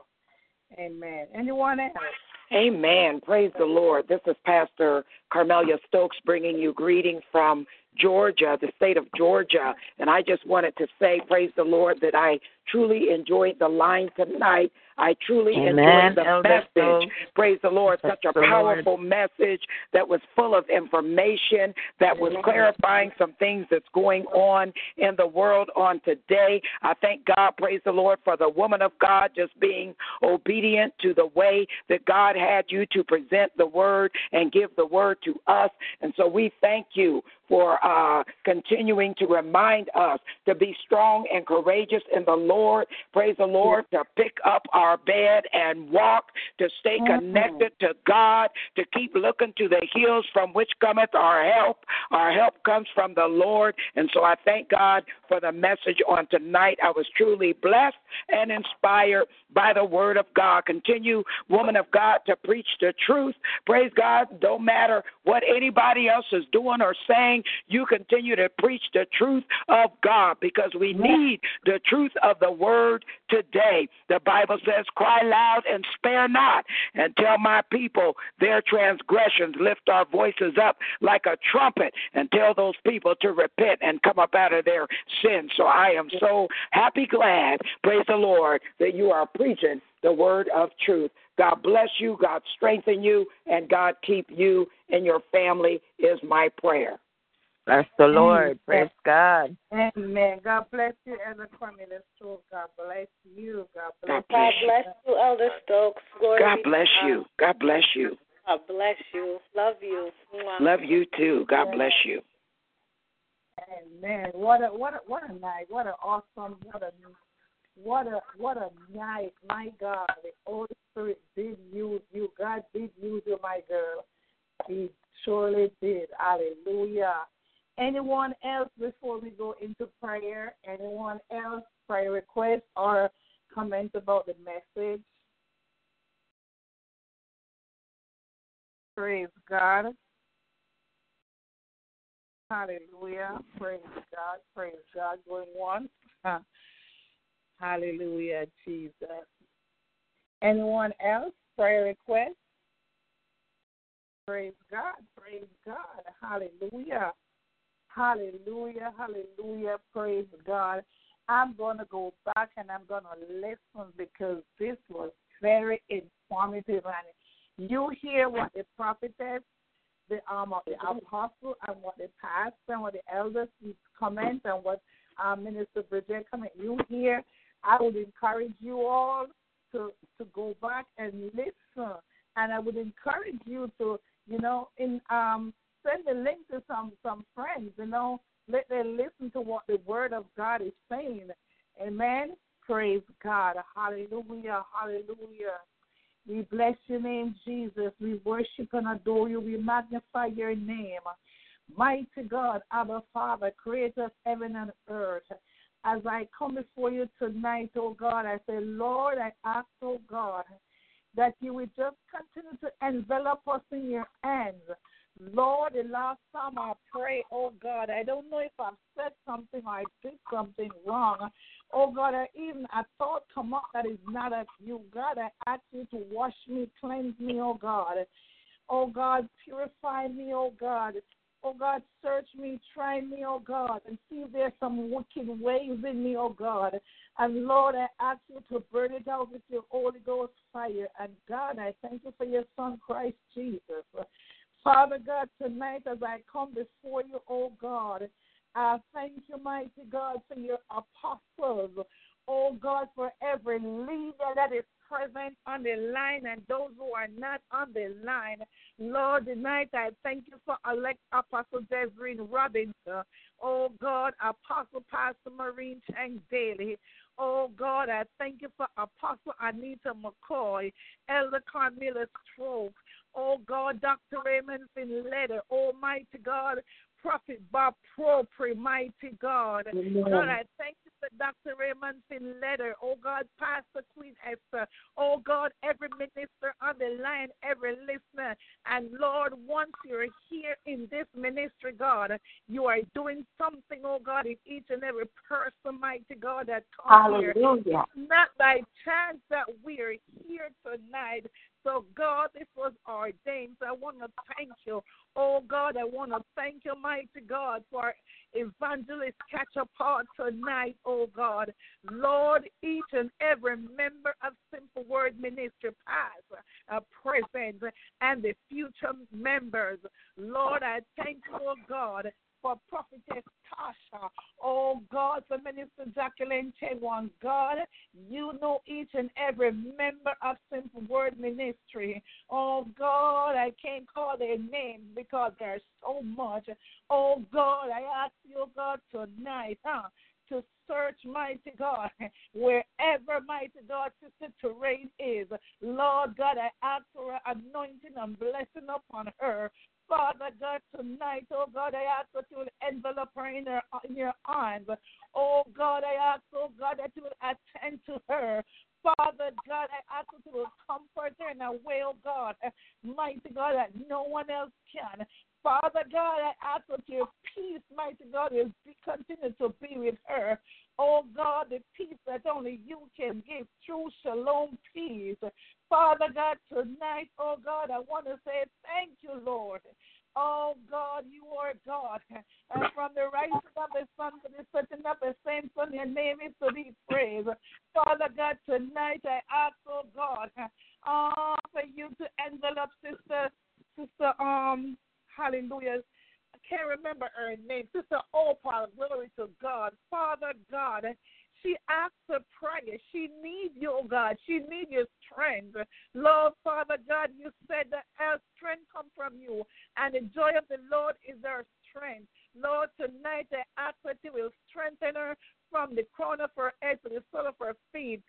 Amen. Anyone else? Amen. Praise the Lord. This is Pastor Carmelia Stokes bringing you greetings from Georgia, the state of Georgia. And I just wanted to say, praise the Lord, that I truly enjoyed the line tonight. I truly Amen. enjoyed the Elder message. Praise the Lord. Such a the Lord. powerful message that was full of information, that was clarifying some things that's going on in the world on today. I thank God, praise the Lord, for the woman of God just being obedient to the way that God had you to present the word and give the word to us. And so we thank you for uh, continuing to remind us to be strong and courageous in the Lord. Praise the Lord, to pick up our our bed and walk, to stay Mhm. connected to God, to keep looking to the hills from which cometh our help. Our help comes from the Lord. And so I thank God for the message on tonight. I was truly blessed and inspired by the word of God. Continue, woman of God, to preach the truth. Praise God. Don't matter what anybody else is doing or saying, you continue to preach the truth of God because we need the truth of the word today. The Bible says, Cry loud and spare not, and tell my people their transgressions. Lift our voices up like a trumpet and tell those people to repent and come up out of their sins. So I am so happy, glad, praise the Lord, that you are preaching the word of truth. God bless you, God strengthen you, and God keep you and your family is my prayer. Bless the Lord. Praise God. Amen. God bless you, Elder Cornelius Stokes. God bless you. God bless God bless God bless you, Elder Stokes. Glory God bless you. God bless you. God bless you. Love you. Love you too. God bless you. Amen. What a what a what a night. What an awesome what a what a what a night. My God. The Holy Spirit did use you. God did use you, my girl. He surely did. Hallelujah. Anyone else before we go into prayer? Anyone else prayer request or comment about the message? Praise God. Hallelujah. Praise God. Praise God. Going once. Hallelujah, Jesus. Anyone else? Prayer request? Praise God. Praise God. Hallelujah. Hallelujah. Hallelujah. Praise God. I'm going to go back and I'm going to listen because this was very informative. And you hear what the prophetess, the um, the apostle, and what the pastor and what the elders comment, and what um, Minister Bridget comment. You hear. I would encourage you all to to go back and listen, and I would encourage you to, you know, in um send the link to some some friends. You know, let them listen to what the Word of God is saying. Amen. Praise God. Hallelujah. Hallelujah. We bless your name, Jesus. We worship and adore you. We magnify your name. Mighty God, Abba Father, creator of heaven and earth. As I come before you tonight, oh God, I say, Lord, I ask, oh God, that you would just continue to envelop us in your hands. Lord, the last time I pray, oh God, I don't know if I've said something or I did something wrong. Oh God, I even a thought come up that is not of you. God, I ask you to wash me, cleanse me, oh God. Oh God, purify me, oh God. Oh God, search me, try me, oh God, and see if there's some wicked ways in me, oh God. And Lord, I ask you to burn it out with your Holy Ghost fire. And God, I thank you for your Son, Christ Jesus. Father God, tonight as I come before you, oh God, I thank you, mighty God, for your apostles. Oh God, for every leader that is present on the line and those who are not on the line. Lord, tonight I thank you for elect Apostle Desiree Robinson. Oh God, Apostle Pastor Marine Chang Daly. Oh God, I thank you for Apostle Anita McCoy, Elder Carmela Stroke. Oh God, Dr. Raymond Finletter, Almighty God, Prophet Bob Propre, mighty God. God, I thank you for Dr. Raymond Finletter. Oh God, Pastor Queen Esther. Oh God, every minister on the line, every listener. And Lord, once you're here in this ministry, God, you are doing something, oh God, in each and every person, mighty God, that comes here. It's not by chance that we are here tonight. So, God, this was ordained. So, I want to thank you. Oh, God, I want to thank you, mighty God, for evangelist catch apart tonight, oh God. Lord, each and every member of Simple Word Ministry, past, uh, present, and the future members. Lord, I thank you, oh God, for Prophetess Tasha. Oh God, for Minister Jacqueline Chedwan. God, you know each and every member of Simple Word Ministry. Oh God, I can't call their names because there's so much. Oh God, I ask you, God, tonight, huh? to search, mighty God, wherever, mighty God, Sister Terrain is. Lord God, I ask for an anointing and blessing upon her. Father God, tonight, oh God, I ask that you will envelop her in, her, in your arms. Oh God, I ask, oh God, that you will attend to her. Father God, I ask that you will comfort her in a way, oh God, mighty God, that no one else can. Father God, I ask that your peace, mighty God, will be, continue to be with her. Oh God, the peace that only you can give, true shalom peace. Father God, tonight, oh God, I want to say thank you, Lord. Oh God, you are God. And from the rising of the sun to the setting of the same sun, your name is to be praised. Father God, tonight I ask, oh God, uh, for you to envelop sister, sister, um, hallelujah. I can't remember her name. Sister Opal, glory to God. Father God, she asks for prayer. She needs you, oh God. She needs your strength. Lord, Father God, you said that our strength comes from you, and the joy of the Lord is our strength. Lord, tonight I ask that you will strengthen her from the crown of her head to the sole of her feet.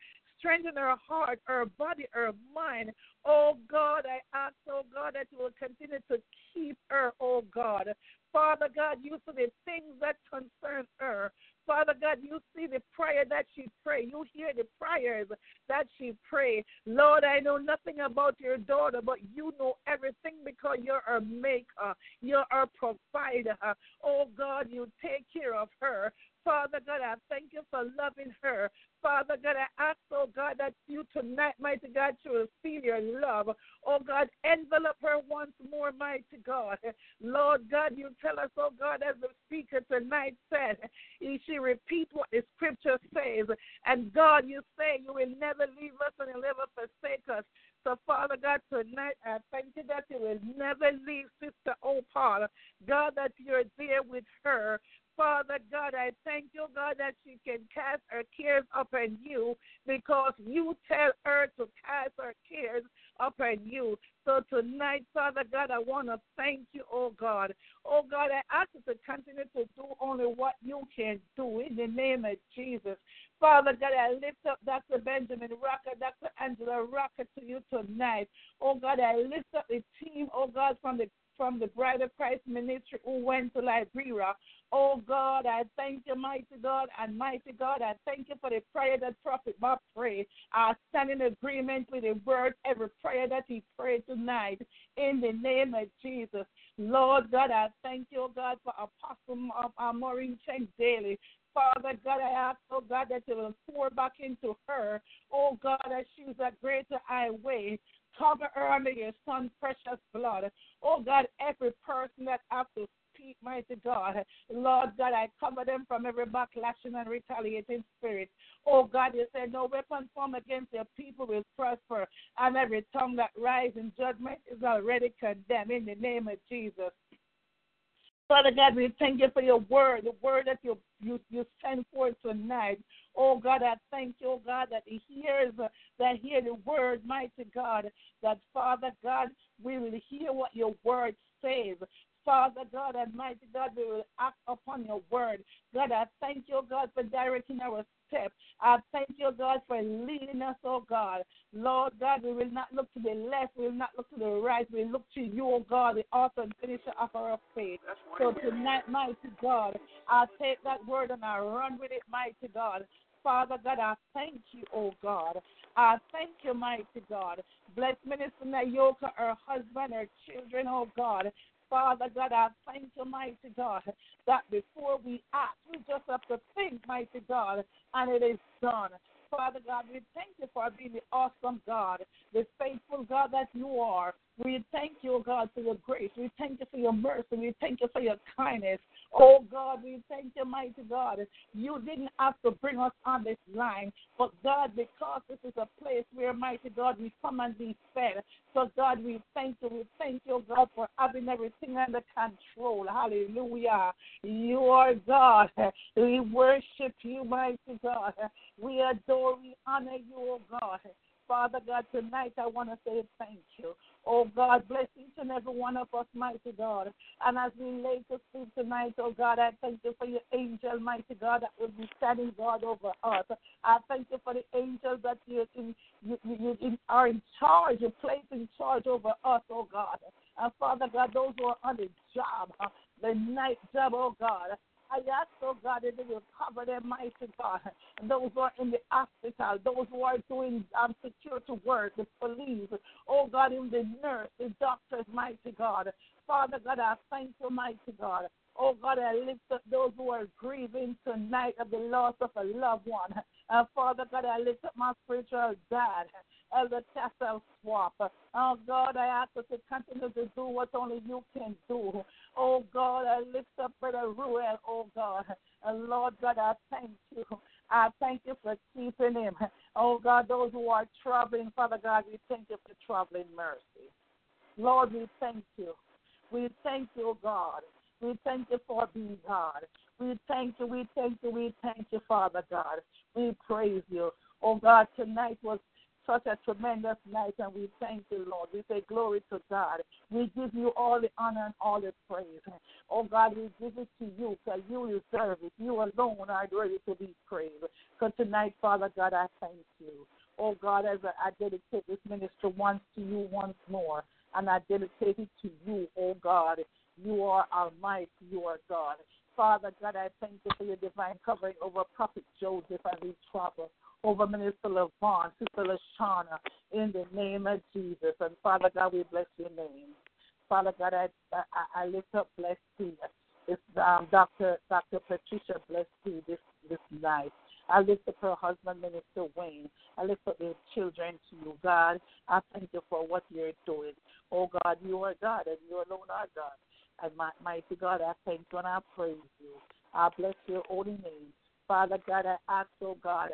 Strengthen her heart, her body, her mind. Oh God, I ask, oh God, that you will continue to keep her, oh God. Father God, you see the things that concern her. Father God, you see the prayer that she pray. You hear the prayers that she pray. Lord, I know nothing about your daughter, but you know everything because you're her maker. You're her provider. Oh God, you take care of her. Father God, I thank you for loving her. Father God, I ask, oh God, that you tonight, mighty God, you will your love. Oh God, envelop her once more, mighty God. Lord God, you tell us, oh God, as the speaker tonight said, she repeat what the scripture says. And God, you say you will never leave us and you'll never forsake us. So, Father God, tonight I thank you that you will never leave Sister Opal. God, that you're there with her. Father God, I thank you, God, that she can cast her cares upon you because you tell her to cast her cares upon you. So tonight, Father God, I want to thank you, oh God. Oh God, I ask you to continue to do only what you can do in the name of Jesus. Father God, I lift up Dr. Benjamin Rocker, Dr. Angela Rocker to you tonight. Oh God, I lift up the team, oh God, from the from the Bride of Christ ministry who went to Liberia. Oh God, I thank you, mighty God, and mighty God, I thank you for the prayer that Prophet Bob prayed. I stand in agreement with the word, every prayer that he prayed tonight, in the name of Jesus. Lord God, I thank you, oh God, for Apostle uh, Maureen Cheng daily. Father God, I ask, oh God, that you will pour back into her. Oh God, as she's a greater highway. Cover her under your son's precious blood. Oh God, every person that has to speak, mighty God. Lord God, I cover them from every backlashing and retaliating spirit. Oh God, you said no weapon formed against your people will prosper, and every tongue that rises in judgment is already condemned in the name of Jesus. Father God, we thank you for your word, the word that you you, you send forth tonight. Oh God, I thank you, oh God, that He hears uh, that hear the word, mighty God. That Father God, we will hear what your word says. Father God and mighty God, we will act upon your word. God, I thank you, God, for directing our steps. I thank you, God, for leading us, oh God. Lord God, we will not look to the left, we will not look to the right, we look to you, oh God, the author and finisher of our faith. So tonight, mighty God, I take that word and I run with it, mighty God. Father God, I thank you, oh God. I thank you, mighty God. Bless Minister Nayoka, her husband, her children, oh God. Father God, I thank you, mighty God, that before we act, we just have to think, mighty God, and it is done. Father God, we thank you for being the awesome God, the faithful God that you are. We thank you, God, for your grace. We thank you for your mercy. We thank you for your kindness. Oh God, we thank you, mighty God. You didn't have to bring us on this line, but God, because this is a place where, mighty God, we come and be fed. So God, we thank you. We thank you, God, for having everything under control. Hallelujah. You are God. We worship you, mighty God. We adore, we honor you, God. Father God, tonight I want to say thank you. Oh God, bless each and every one of us, mighty God. And as we lay to sleep tonight, oh God, I thank you for your angel, mighty God, that will be standing guard over us. I thank you for the angel that you, in, you, you, are in charge, you place in charge over us, oh God. And Father God, those who are on the job, uh, the night job, oh God. I ask, oh God, that you will cover their mighty God. Those who are in the hospital, those who are doing um, security work, the police, oh God, in the nurse, the doctors, mighty God. Father God, I thank you, mighty God. Oh God, I lift up those who are grieving tonight of the loss of a loved one. And Father God, I lift up my spiritual dad. Elder Castle Swap. Oh God, I ask you to continue to do what only you can do. Oh God, I lift up Brother Ruel, oh God. And Lord God, I thank you. I thank you for keeping him. Oh God, those who are troubling, Father God, we thank you for troubling mercy. Lord, we thank you. We thank you, God. We thank you for being God. We thank you, we thank you, we thank you, Father God. We praise you. Oh God, tonight was such a tremendous night, and we thank you, Lord. We say glory to God. We give you all the honor and all the praise. Oh God, we give it to you because you deserve it. You alone are ready to be praised. So tonight, Father God, I thank you. Oh God, as I, dedicate this minister once to you once more, and I dedicate it to you, oh God. You are almighty. You are God. Father God, I thank you for your divine covering over Prophet Joseph and his trouble over Minister LaVon, Sister LaShawna, in the name of Jesus. And Father God, we bless your name. Father God, I, I, I lift up blessed. It's um, Dr. Dr. Patricia blessed you this, this night. I lift up her husband, Minister Wayne. I lift up their children to you, God. I thank you for what you're doing. Oh, God, you are God, and you alone are God. And my, mighty God, I thank you and I praise you. I bless your holy name. Father God, I ask, oh God,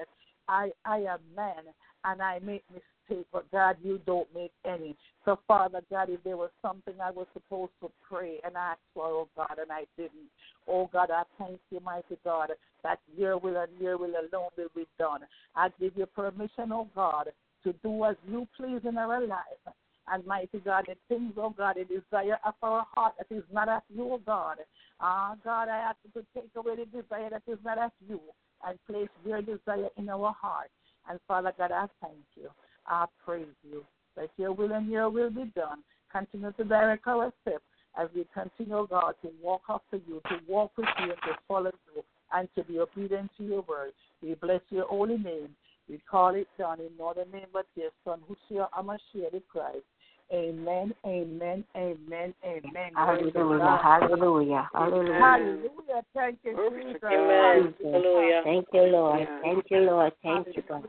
I I am man and I make mistakes, but God, you don't make any. So Father God, if there was something I was supposed to pray and ask for, oh God, and I didn't, oh God, I thank you, mighty God, that your will and your will alone will be done. I give you permission, oh God, to do as you please in our life. And mighty God, the things, oh God, the desire of our heart that is not of you, oh God. Ah, God, I ask you to take away the desire that is not of you and place your desire in our heart. And Father God, I thank you. I praise you. That your will and your will be done. Continue to direct our steps as we continue, God, to walk after you, to walk with you, and to follow you, and to be obedient to your word. We bless your holy name. We call it done in no other name but your Son, Hushua Amashiach the Christ. Amen, amen, amen, amen. Hallelujah, hallelujah, hallelujah. Hallelujah. Thank you, Jesus. Amen. Hallelujah. Thank you, Lord. Thank you, Lord. Thank you, God.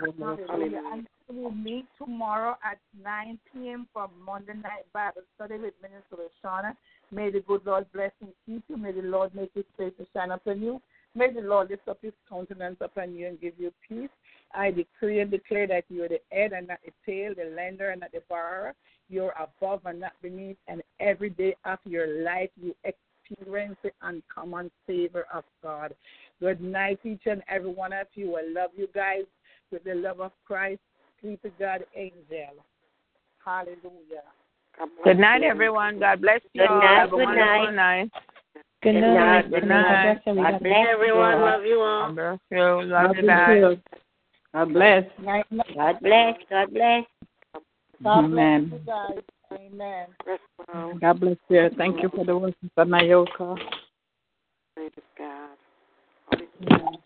Hallelujah. And we'll meet tomorrow at 9 p.m. for Monday Night Bible Study with Minister Shauna. May the good Lord bless and keep you. May the Lord make his face to shine upon you. May the Lord lift up his countenance upon you and give you peace. I decree and declare that you are the head and not the tail, the lender and not the borrower. You're above and not beneath, and every day of your life you experience the uncommon favor of God. Good night, each and every one of you. I love you guys with the love of Christ. Sleep with God, angel. Hallelujah. Good night, everyone. God bless you. Good all. night, Have a good wonderful night. night. Good Good night. night. Good night. God bless God bless Everyone, love you all. God bless you. Love you guys. God bless. Night, night. God bless. God bless. God Amen. bless you. Amen. God bless you. Thank you for the worship of Nayoka. Praise God.